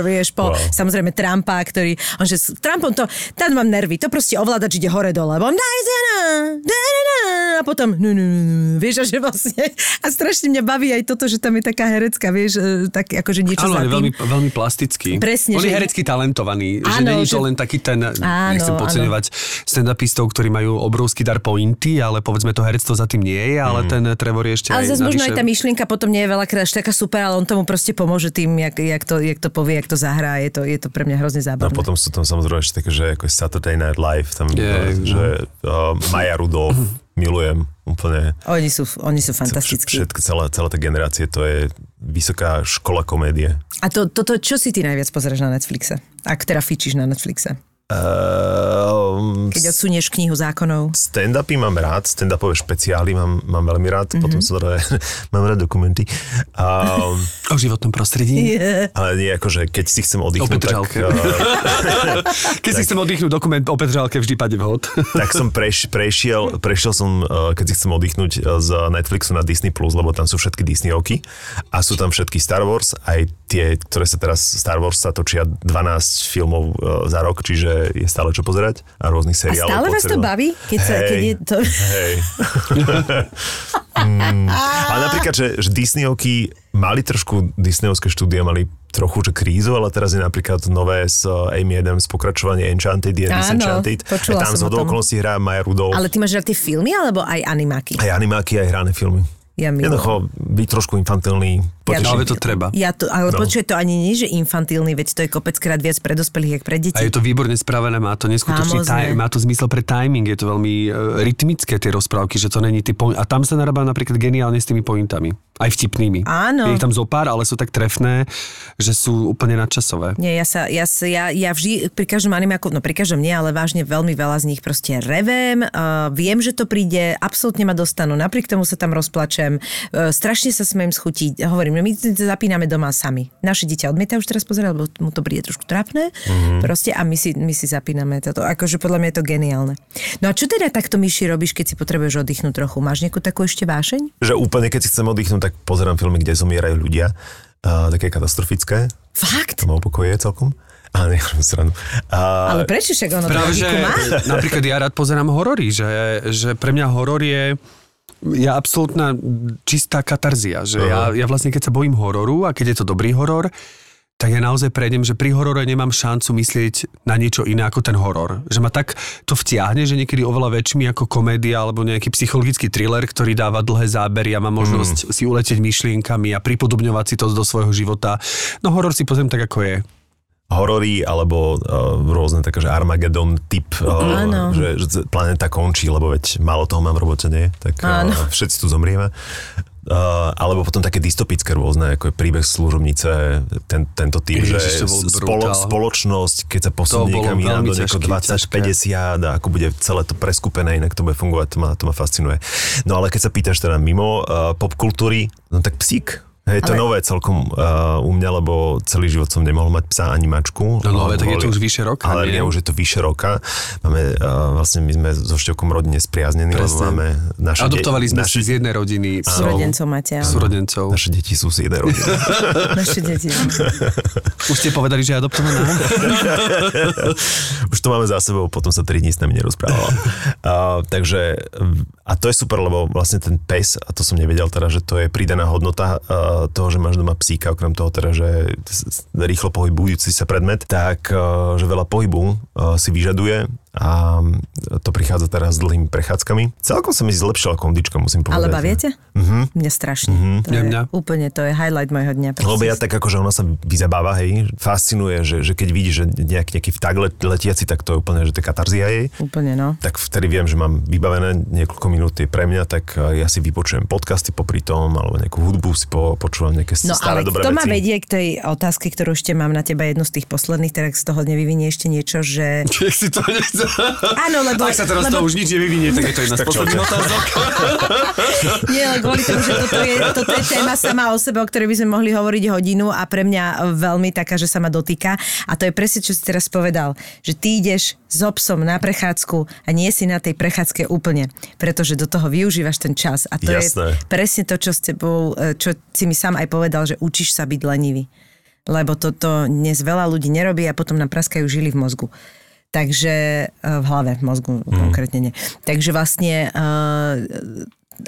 Vieš, po Wow. samozrejme Trumpa, ktorý, on že s Trumpom to, tam mám nervy, to proste ovládač ide hore dole, on a potom nu, nu, nu, vieš, a že vlastne a strašne mňa baví aj toto, že tam je taká herecká, vieš, e, tak akože niečo Áno, za tým. veľmi, veľmi plastický. Presne, On je že- herecky talentovaný, že Áno, není to že- len taký ten, Áno, nechcem podceňovať stand-upistov, ktorí majú obrovský dar pointy, ale povedzme to herectvo za tým nie je, ale ten Trevor je ešte Ale zase možno aj tá myšlienka potom nie je veľakrát až taká super, ale on tomu proste pomôže tým, jak, jak, to, jak to povie, jak to zahrá. Je to, je to pre mňa hrozne No a zábavné. potom sú tam samozrejme ešte také, že ako Saturday Night Live, tam, Je, yeah, no. že uh, Maja Rudolf, milujem úplne. Oni sú, oni sú fantastickí. Všetko, celá, celá tá generácie, to je vysoká škola komédie. A to, toto, čo si ty najviac pozeráš na Netflixe? Ak teda fičíš na Netflixe? Uh, Keď odsunieš knihu zákonov. stand-upy mám rád, stand-upové špeciály mám, mám veľmi rád, Mhm. mm-hmm. potom sa mám rád dokumenty. Um, O životnom prostredí. Yeah. ale nie ako, že keď si chcem oddychnúť, tak, uh, Keď si chcem oddychnúť dokument o Petržalke, vždy padne vhod. tak som preš, prešiel, prešiel som, uh, keď si chcem oddychnúť uh, z Netflixu na Disney+, Plus, lebo tam sú všetky Disneyovky a sú tam všetky Star Wars, aj tie, ktoré sa teraz, Star Wars sa točia 12 filmov uh, za rok, čiže je stále čo pozerať a rôznych A seriálov. stále vás to baví? Keď, sa, Hej, keď je to... Hej. mm, ale napríklad, že, že Disneyovky mali trošku, Disneyovské štúdia mali trochu že krízu, ale teraz je napríklad nové s uh, Amy Adams pokračovanie Enchanted, je Áno, Disenchanted. Aj tam z okolností hrá Maja Rudolph. Ale ty máš rád tie filmy, alebo aj animáky? Aj animáky, aj hrané filmy. Ja. Jednoducho byť trošku infantilný, Ja- potešiť. Ale to treba. Ja to, ale No. no. počuj, to ani nie, že infantilný, veď to je kopeckrát viac pre dospelých, jak pre deti. A je to výborne spravené, má to neskutočný taj, má to zmysel pre timing, je to veľmi uh, rytmické tie rozprávky, že to není ty point, a tam sa narába napríklad geniálne s tými pointami, aj vtipnými. Áno. Je ich tam zo pár, ale sú tak trefné, že sú úplne nadčasové. Nie, ja sa, ja, sa, ja, ja vždy pri každom animáku, no pri každom nie, ale vážne veľmi veľa z nich proste revem, uh, viem, že to príde, absolútne ma dostanú, napriek tomu sa tam rozplačem, uh, strašne sa smiem schutiť, hovorím, my to zapíname doma sami. Naše dieťa odmieta už teraz pozerať, lebo mu to príde trošku trápne, mm-hmm. proste a my si, my si zapíname toto, akože podľa mňa je to geniálne. No a čo teda takto, Myši, robíš, keď si potrebuješ oddychnúť trochu? Máš nejakú takú ešte vášeň? Že úplne, keď si chcem oddychnúť, tak pozerám filmy, kde zomierajú ľudia. Uh, také katastrofické. Fakt? To ma celkom. Ale nechám srandu. Uh, Ale prečo však ono Práve, že má? napríklad ja rád pozerám horory, že, že pre mňa horor je je absolútna čistá katarzia, že ja, ja vlastne keď sa bojím hororu a keď je to dobrý horor, tak ja naozaj prejdem, že pri horore nemám šancu myslieť na niečo iné ako ten horor. Že ma tak to vtiahne, že niekedy oveľa väčšmi ako komédia alebo nejaký psychologický thriller, ktorý dáva dlhé zábery a má možnosť mm. si uletieť myšlienkami a pripodobňovať si to do svojho života. No horor si pozriem tak, ako je. Horory alebo uh, rôzne také, že Armageddon typ, uh, Áno. že, že planéta končí, lebo veď málo toho mám v robote, nie? Tak Áno. uh, všetci tu zomrieme. Uh, alebo potom také dystopické rôzne, ako je príbeh služobnice, ten, tento typ, Ježiš, to že spolo, spoločnosť, keď sa posunie niekam inám do ťažké, 20-50 a ako bude celé to preskupené, inak to bude fungovať, to ma, to ma fascinuje. No ale keď sa pýtaš teda mimo uh, popkultúry, no tak psík. Hej, to Ale- nové celkom uh, u mňa, lebo celý život som nemohol mať psa ani mačku. No nové, tak je to Boli- už vyše roka, Ale nie? už je to vyše roka. Máme, uh, vlastne my sme so Števkom rodine spriaznení, lebo Presne. máme naše, Adoptovali sme naše, si z jednej rodiny. Súrodencov máte, áno. Súrodencov. naše deti sú z jednej rodiny. Naše deti. Už ste povedali, že je adoptovaná? Už to máme za sebou, potom sa 3 dní s nami nerozprávala. Uh, takže, A to je super, lebo vlastne ten pes, a to som nevedel teda, že to je pridaná hodnota uh, toho, že máš doma psíka, okrem toho teda, že rýchlo pohybujúci sa predmet, tak uh, že veľa pohybu uh, si vyžaduje a to prichádza teraz s dlhými prechádzkami. Celkom sa mi zlepšila kondička, musím povedať. Ale baviete? Mhm. Mňa strašne. Mhm. To je Mňa. úplne, to je highlight mojho dňa. Lebo ja tak akože ona sa vyzabáva, hej, fascinuje, že, že keď vidí, že nejak, nejaký vták let, letiaci, tak to je úplne, že to je katarzia jej. Úplne, no. Tak vtedy viem, že mám vybavené niekoľko minút je pre mňa, tak eh, ja si vypočujem podcasty popri tom, alebo nejakú hudbu si po, počúvam nejaké No staré ale dobré to veci. ma vedie k tej otázke, ktorú ešte mám na teba jednu z tých posledných, tak z toho nevyvinie ešte niečo, že... Čiže si to nechce. Áno, lebo... Ak sa teraz lebo... to už nič nevyvinie, tak je to jedna z posledných otázok. Nie, ale kvôli tomu, že toto je, toto je téma sama o sebe, o ktorej by sme mohli hovoriť hodinu a pre mňa veľmi taká, že sa ma dotýka. A to je presne, čo si teraz povedal, že ty ideš s obsom na prechádzku a nie si na tej prechádzke úplne, pretože do toho využívaš ten čas. A to Jasné. je presne to, čo s tebou, e, čo si mi sám aj povedal, že učíš sa byť lenivý. Lebo toto dnes veľa ľudí nerobí a potom nám praskajú žily v mozgu. Takže e, v hlave, v mozgu mm. konkrétne nie. Takže vlastne uh,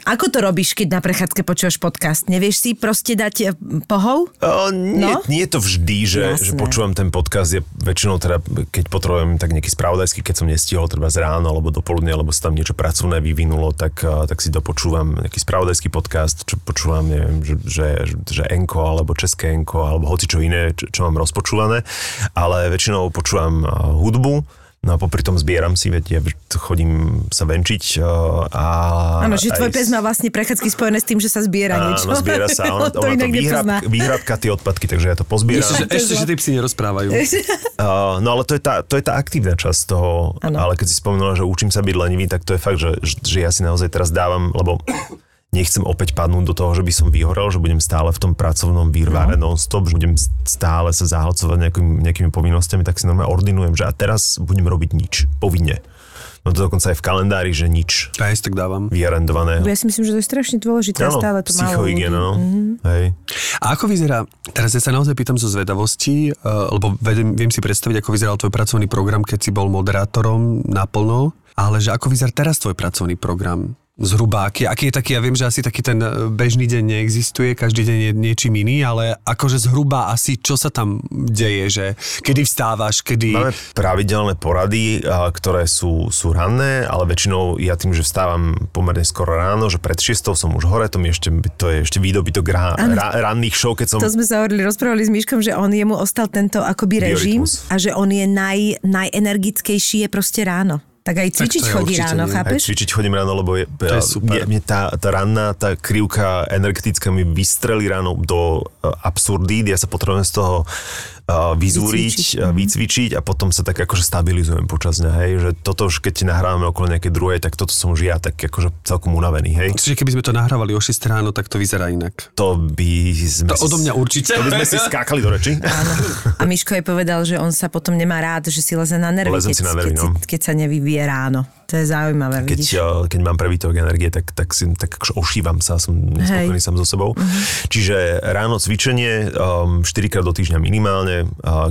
ako to robíš, keď na prechádzke počúvaš podcast? Nevieš si proste dať e, pohov? O, nie, No? nie je to vždy, že, Jasné. že počúvam ten podcast, je väčšinou teda, keď potrebujem tak nejaký spravodajský, keď som nestihol treba z ráno alebo do poludnia, alebo sa tam niečo pracovné vyvinulo, tak, a, tak si dopočúvam nejaký spravodajský podcast, čo počúvam, neviem, že, že, že Enko, alebo České Enko, alebo hoci čo iné, čo, čo mám rozpočúvané, ale väčšinou počúvam a, hudbu, No a popri tom zbieram si, veď ja chodím sa venčiť a... a Áno, že tvoj pes má vlastne prechádzky spojené s tým, že sa zbiera niečo. Áno, zbiera sa. Ona, to ona to výhrad, výhradka tie odpadky, takže ja to pozbieram. Ešte, že, ešte, že tí psi nerozprávajú. Uh, no ale to je, tá, to je tá aktívna časť toho, Áno. ale keď si spomenula, že učím sa byť lenivý, tak to je fakt, že, že ja si naozaj teraz dávam, lebo nechcem opäť padnúť do toho, že by som vyhorel, že budem stále v tom pracovnom výrvare no. non-stop, že budem stále sa zahlcovať nejakými, nejakými povinnosťami, tak si normálne ordinujem, že a teraz budem robiť nič, povinne. No to dokonca aj v kalendári, že nič Ja si tak dávam. vyarendované. Ja si myslím, že to je strašne dôležité. Áno, stále to málo ľudí. psychohygiena, no. Mhm. Hej. A ako vyzerá, teraz ja sa naozaj pýtam zo zvedavosti, uh, lebo vedem, viem si predstaviť, ako vyzeral tvoj pracovný program, keď si bol moderátorom naplno, ale že ako vyzerá teraz tvoj pracovný program? Zhruba, aký, aký je taký, ja viem, že asi taký ten e, bežný deň neexistuje, každý deň je niečím iný, ale akože zhruba asi čo sa tam deje, že kedy vstávaš, kedy... Máme pravidelné porady, ktoré sú, sú ranné, ale väčšinou ja tým, že vstávam pomerne skoro ráno, že pred 6 som už hore, to, mi ešte, to je ešte výdobytok ra, ra, ranných show, keď som... To sme sa hovorili, rozprávali s Myškom, že on jemu ostal tento akoby režim Biorytmus. a že on je naj, najenergickejší je proste ráno. Tak aj cvičiť je chodí určite ráno, nie. Aj chápeš? cvičiť chodím ráno, lebo je, To je super. Mne, mne tá, tá ranná, tá krivka energetická mi vystrelí ráno do uh, absurdít, ja sa potrebujem z toho uh, vyzúriť, Vycvičiť, vycvičiť. a potom sa tak akože stabilizujem počas dňa, hej, že toto už keď nahrávame okolo nejakej druhej, tak toto som už ja tak akože celkom unavený, hej. Čiže keby sme to nahrávali o 6 ráno, tak to vyzerá inak. To by sme To si- odo mňa určite. To by sme si skákali do reči. Áno. A Miško jej povedal, že on sa potom nemá rád, že si leze na nervy, Lezem keď, si na nervy, keď, no. si- keď sa nevyvie ráno. To je zaujímavé, Keď, vidíš? keď mám prebytok energie, tak, tak, si, tak akože ošívam sa, som nespokojný sám so sebou. Čiže ráno cvičenie, um, 4 krát do týždňa minimálne,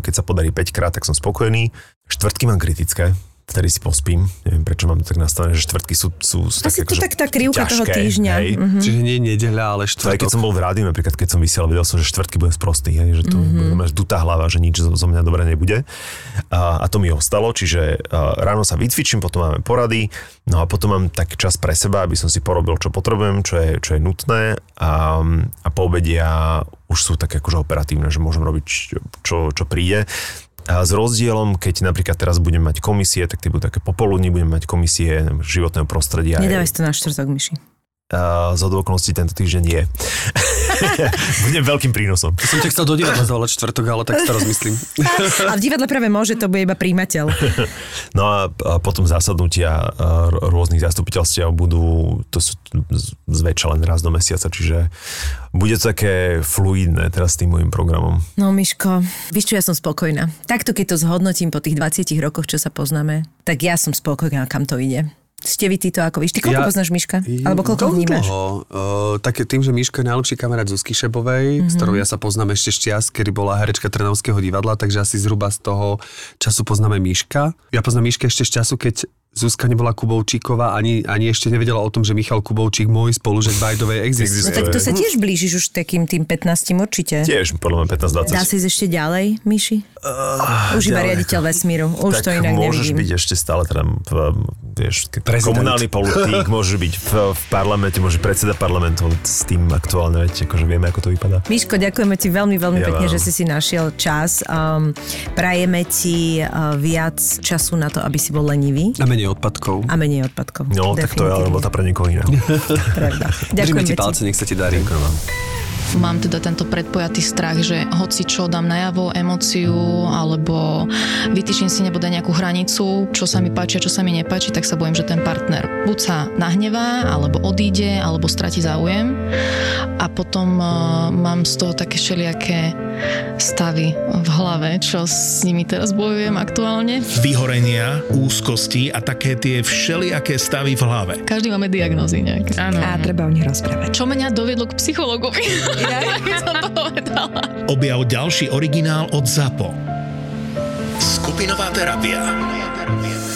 keď sa podarí 5 krát, tak som spokojný. Štvrtky mám kritické, vtedy si pospím. Neviem, prečo mám to tak nastavené, že štvrtky sú, sú, sú Asi to akože tak tá krivka toho ťažké, týždňa. Hej. Mhm. Čiže nie nedeľa, ale To aj keď štvrtok. som bol v rádiu, napríklad keď som vysielal, vedel som, že štvrtky bude sprostý, hej, že to mm-hmm. bude dutá hlava, že nič zo, zo mňa dobre nebude. A, a to mi ostalo, čiže ráno sa vycvičím, potom máme porady, no a potom mám taký čas pre seba, aby som si porobil, čo potrebujem, čo je, čo je nutné a, a po obede ja už sú také akože operatívne, že môžem robiť čo, čo príde. A s rozdielom, keď napríklad teraz budem mať komisie, tak tie budú také popoludní, budem mať komisie životného prostredia. Nedávaj si to na štvrtok, Myši. A z okolností tento týždeň je. Budem veľkým prínosom. Som ťa chcel do divadla zavolať čtvrtok, ale tak si to rozmyslím. A v divadle práve môže, to bude iba príjimateľ. No a, a potom zasadnutia rôznych zastupiteľstiev budú, to sú zväčša len raz do mesiaca, čiže bude to také fluidné teraz s tým môjim programom. No, Miško, vieš čo, ja som spokojná. Takto, keď to zhodnotím po tých 20 rokoch, čo sa poznáme, tak ja som spokojná, kam to ide. Ste vy títo ako víš? Ty koľko Ja- poznáš Miška? Alebo koľko Dosť vnímaš? Dlho. Uh, také tým, že Miško je najlepší kamarát Zuzky Šebovej, mm-hmm. s ktorou ja sa poznám ešte čias, kedy bola herečka Trnavského divadla, takže asi zhruba z toho času poznáme Miška. Ja poznám Miška ešte z času, keď Zuzka nebola Kubovčíková, ani, ani ešte nevedela o tom, že Michal Kubovčík, môj spolužek way, existuje. No tak to sa tiež blížiš už takým tým 15 určite. Tiež, podľa mňa 15-20. Dá sa ísť ešte ďalej, Myši? Uh, už iba riaditeľ vesmíru. Už tak to inak môžeš nevidím. byť ešte stále teda, v, vieš, Prezident. komunálny politik, môže byť v, v parlamente, môže predseda parlamentu, s tým aktuálne, viete, akože vieme, ako to vypadá. Miško, ďakujeme ti veľmi, veľmi Ja pekne, vám. že si si našiel čas. Um, prajeme ti uh, viac času na to, aby si bol lenivý A menej odpadkov. a menej odpadkov. No, tak to je ale robota pre niekoho iného. Pravda. Ti ti. palce, nech sa ti darí. Ďakujem vám. Mám teda tento predpojatý strach, že hoci čo dám najavo, emóciu, alebo vytýčim si nebude nejakú hranicu, čo sa mi páči a čo sa mi nepáči, tak sa bojím, že ten partner buď sa nahnevá, alebo odíde, alebo stratí záujem. A potom uh, mám z toho také všelijaké stavy v hlave, čo s nimi teraz bojujem aktuálne. Vyhorenia, úzkosti a také tie všelijaké stavy v hlave. Každý máme diagnózy nejaké. Áno. A treba o nich rozprávať. Čo mňa doviedlo k psychologovi? Ja som to povedala. Objav ďalší originál od ZAPO. Skupinová terapia.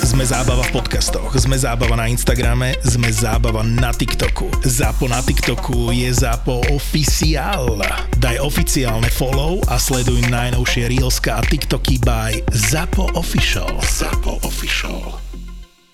Sme zábava v podcastoch, sme zábava na Instagrame, sme zábava na TikToku. ZAPO na TikToku je ZAPO oficiál. Daj oficiálne follow a sleduj najnovšie Reelska a TikToky by ZAPO Official. ZAPO Official.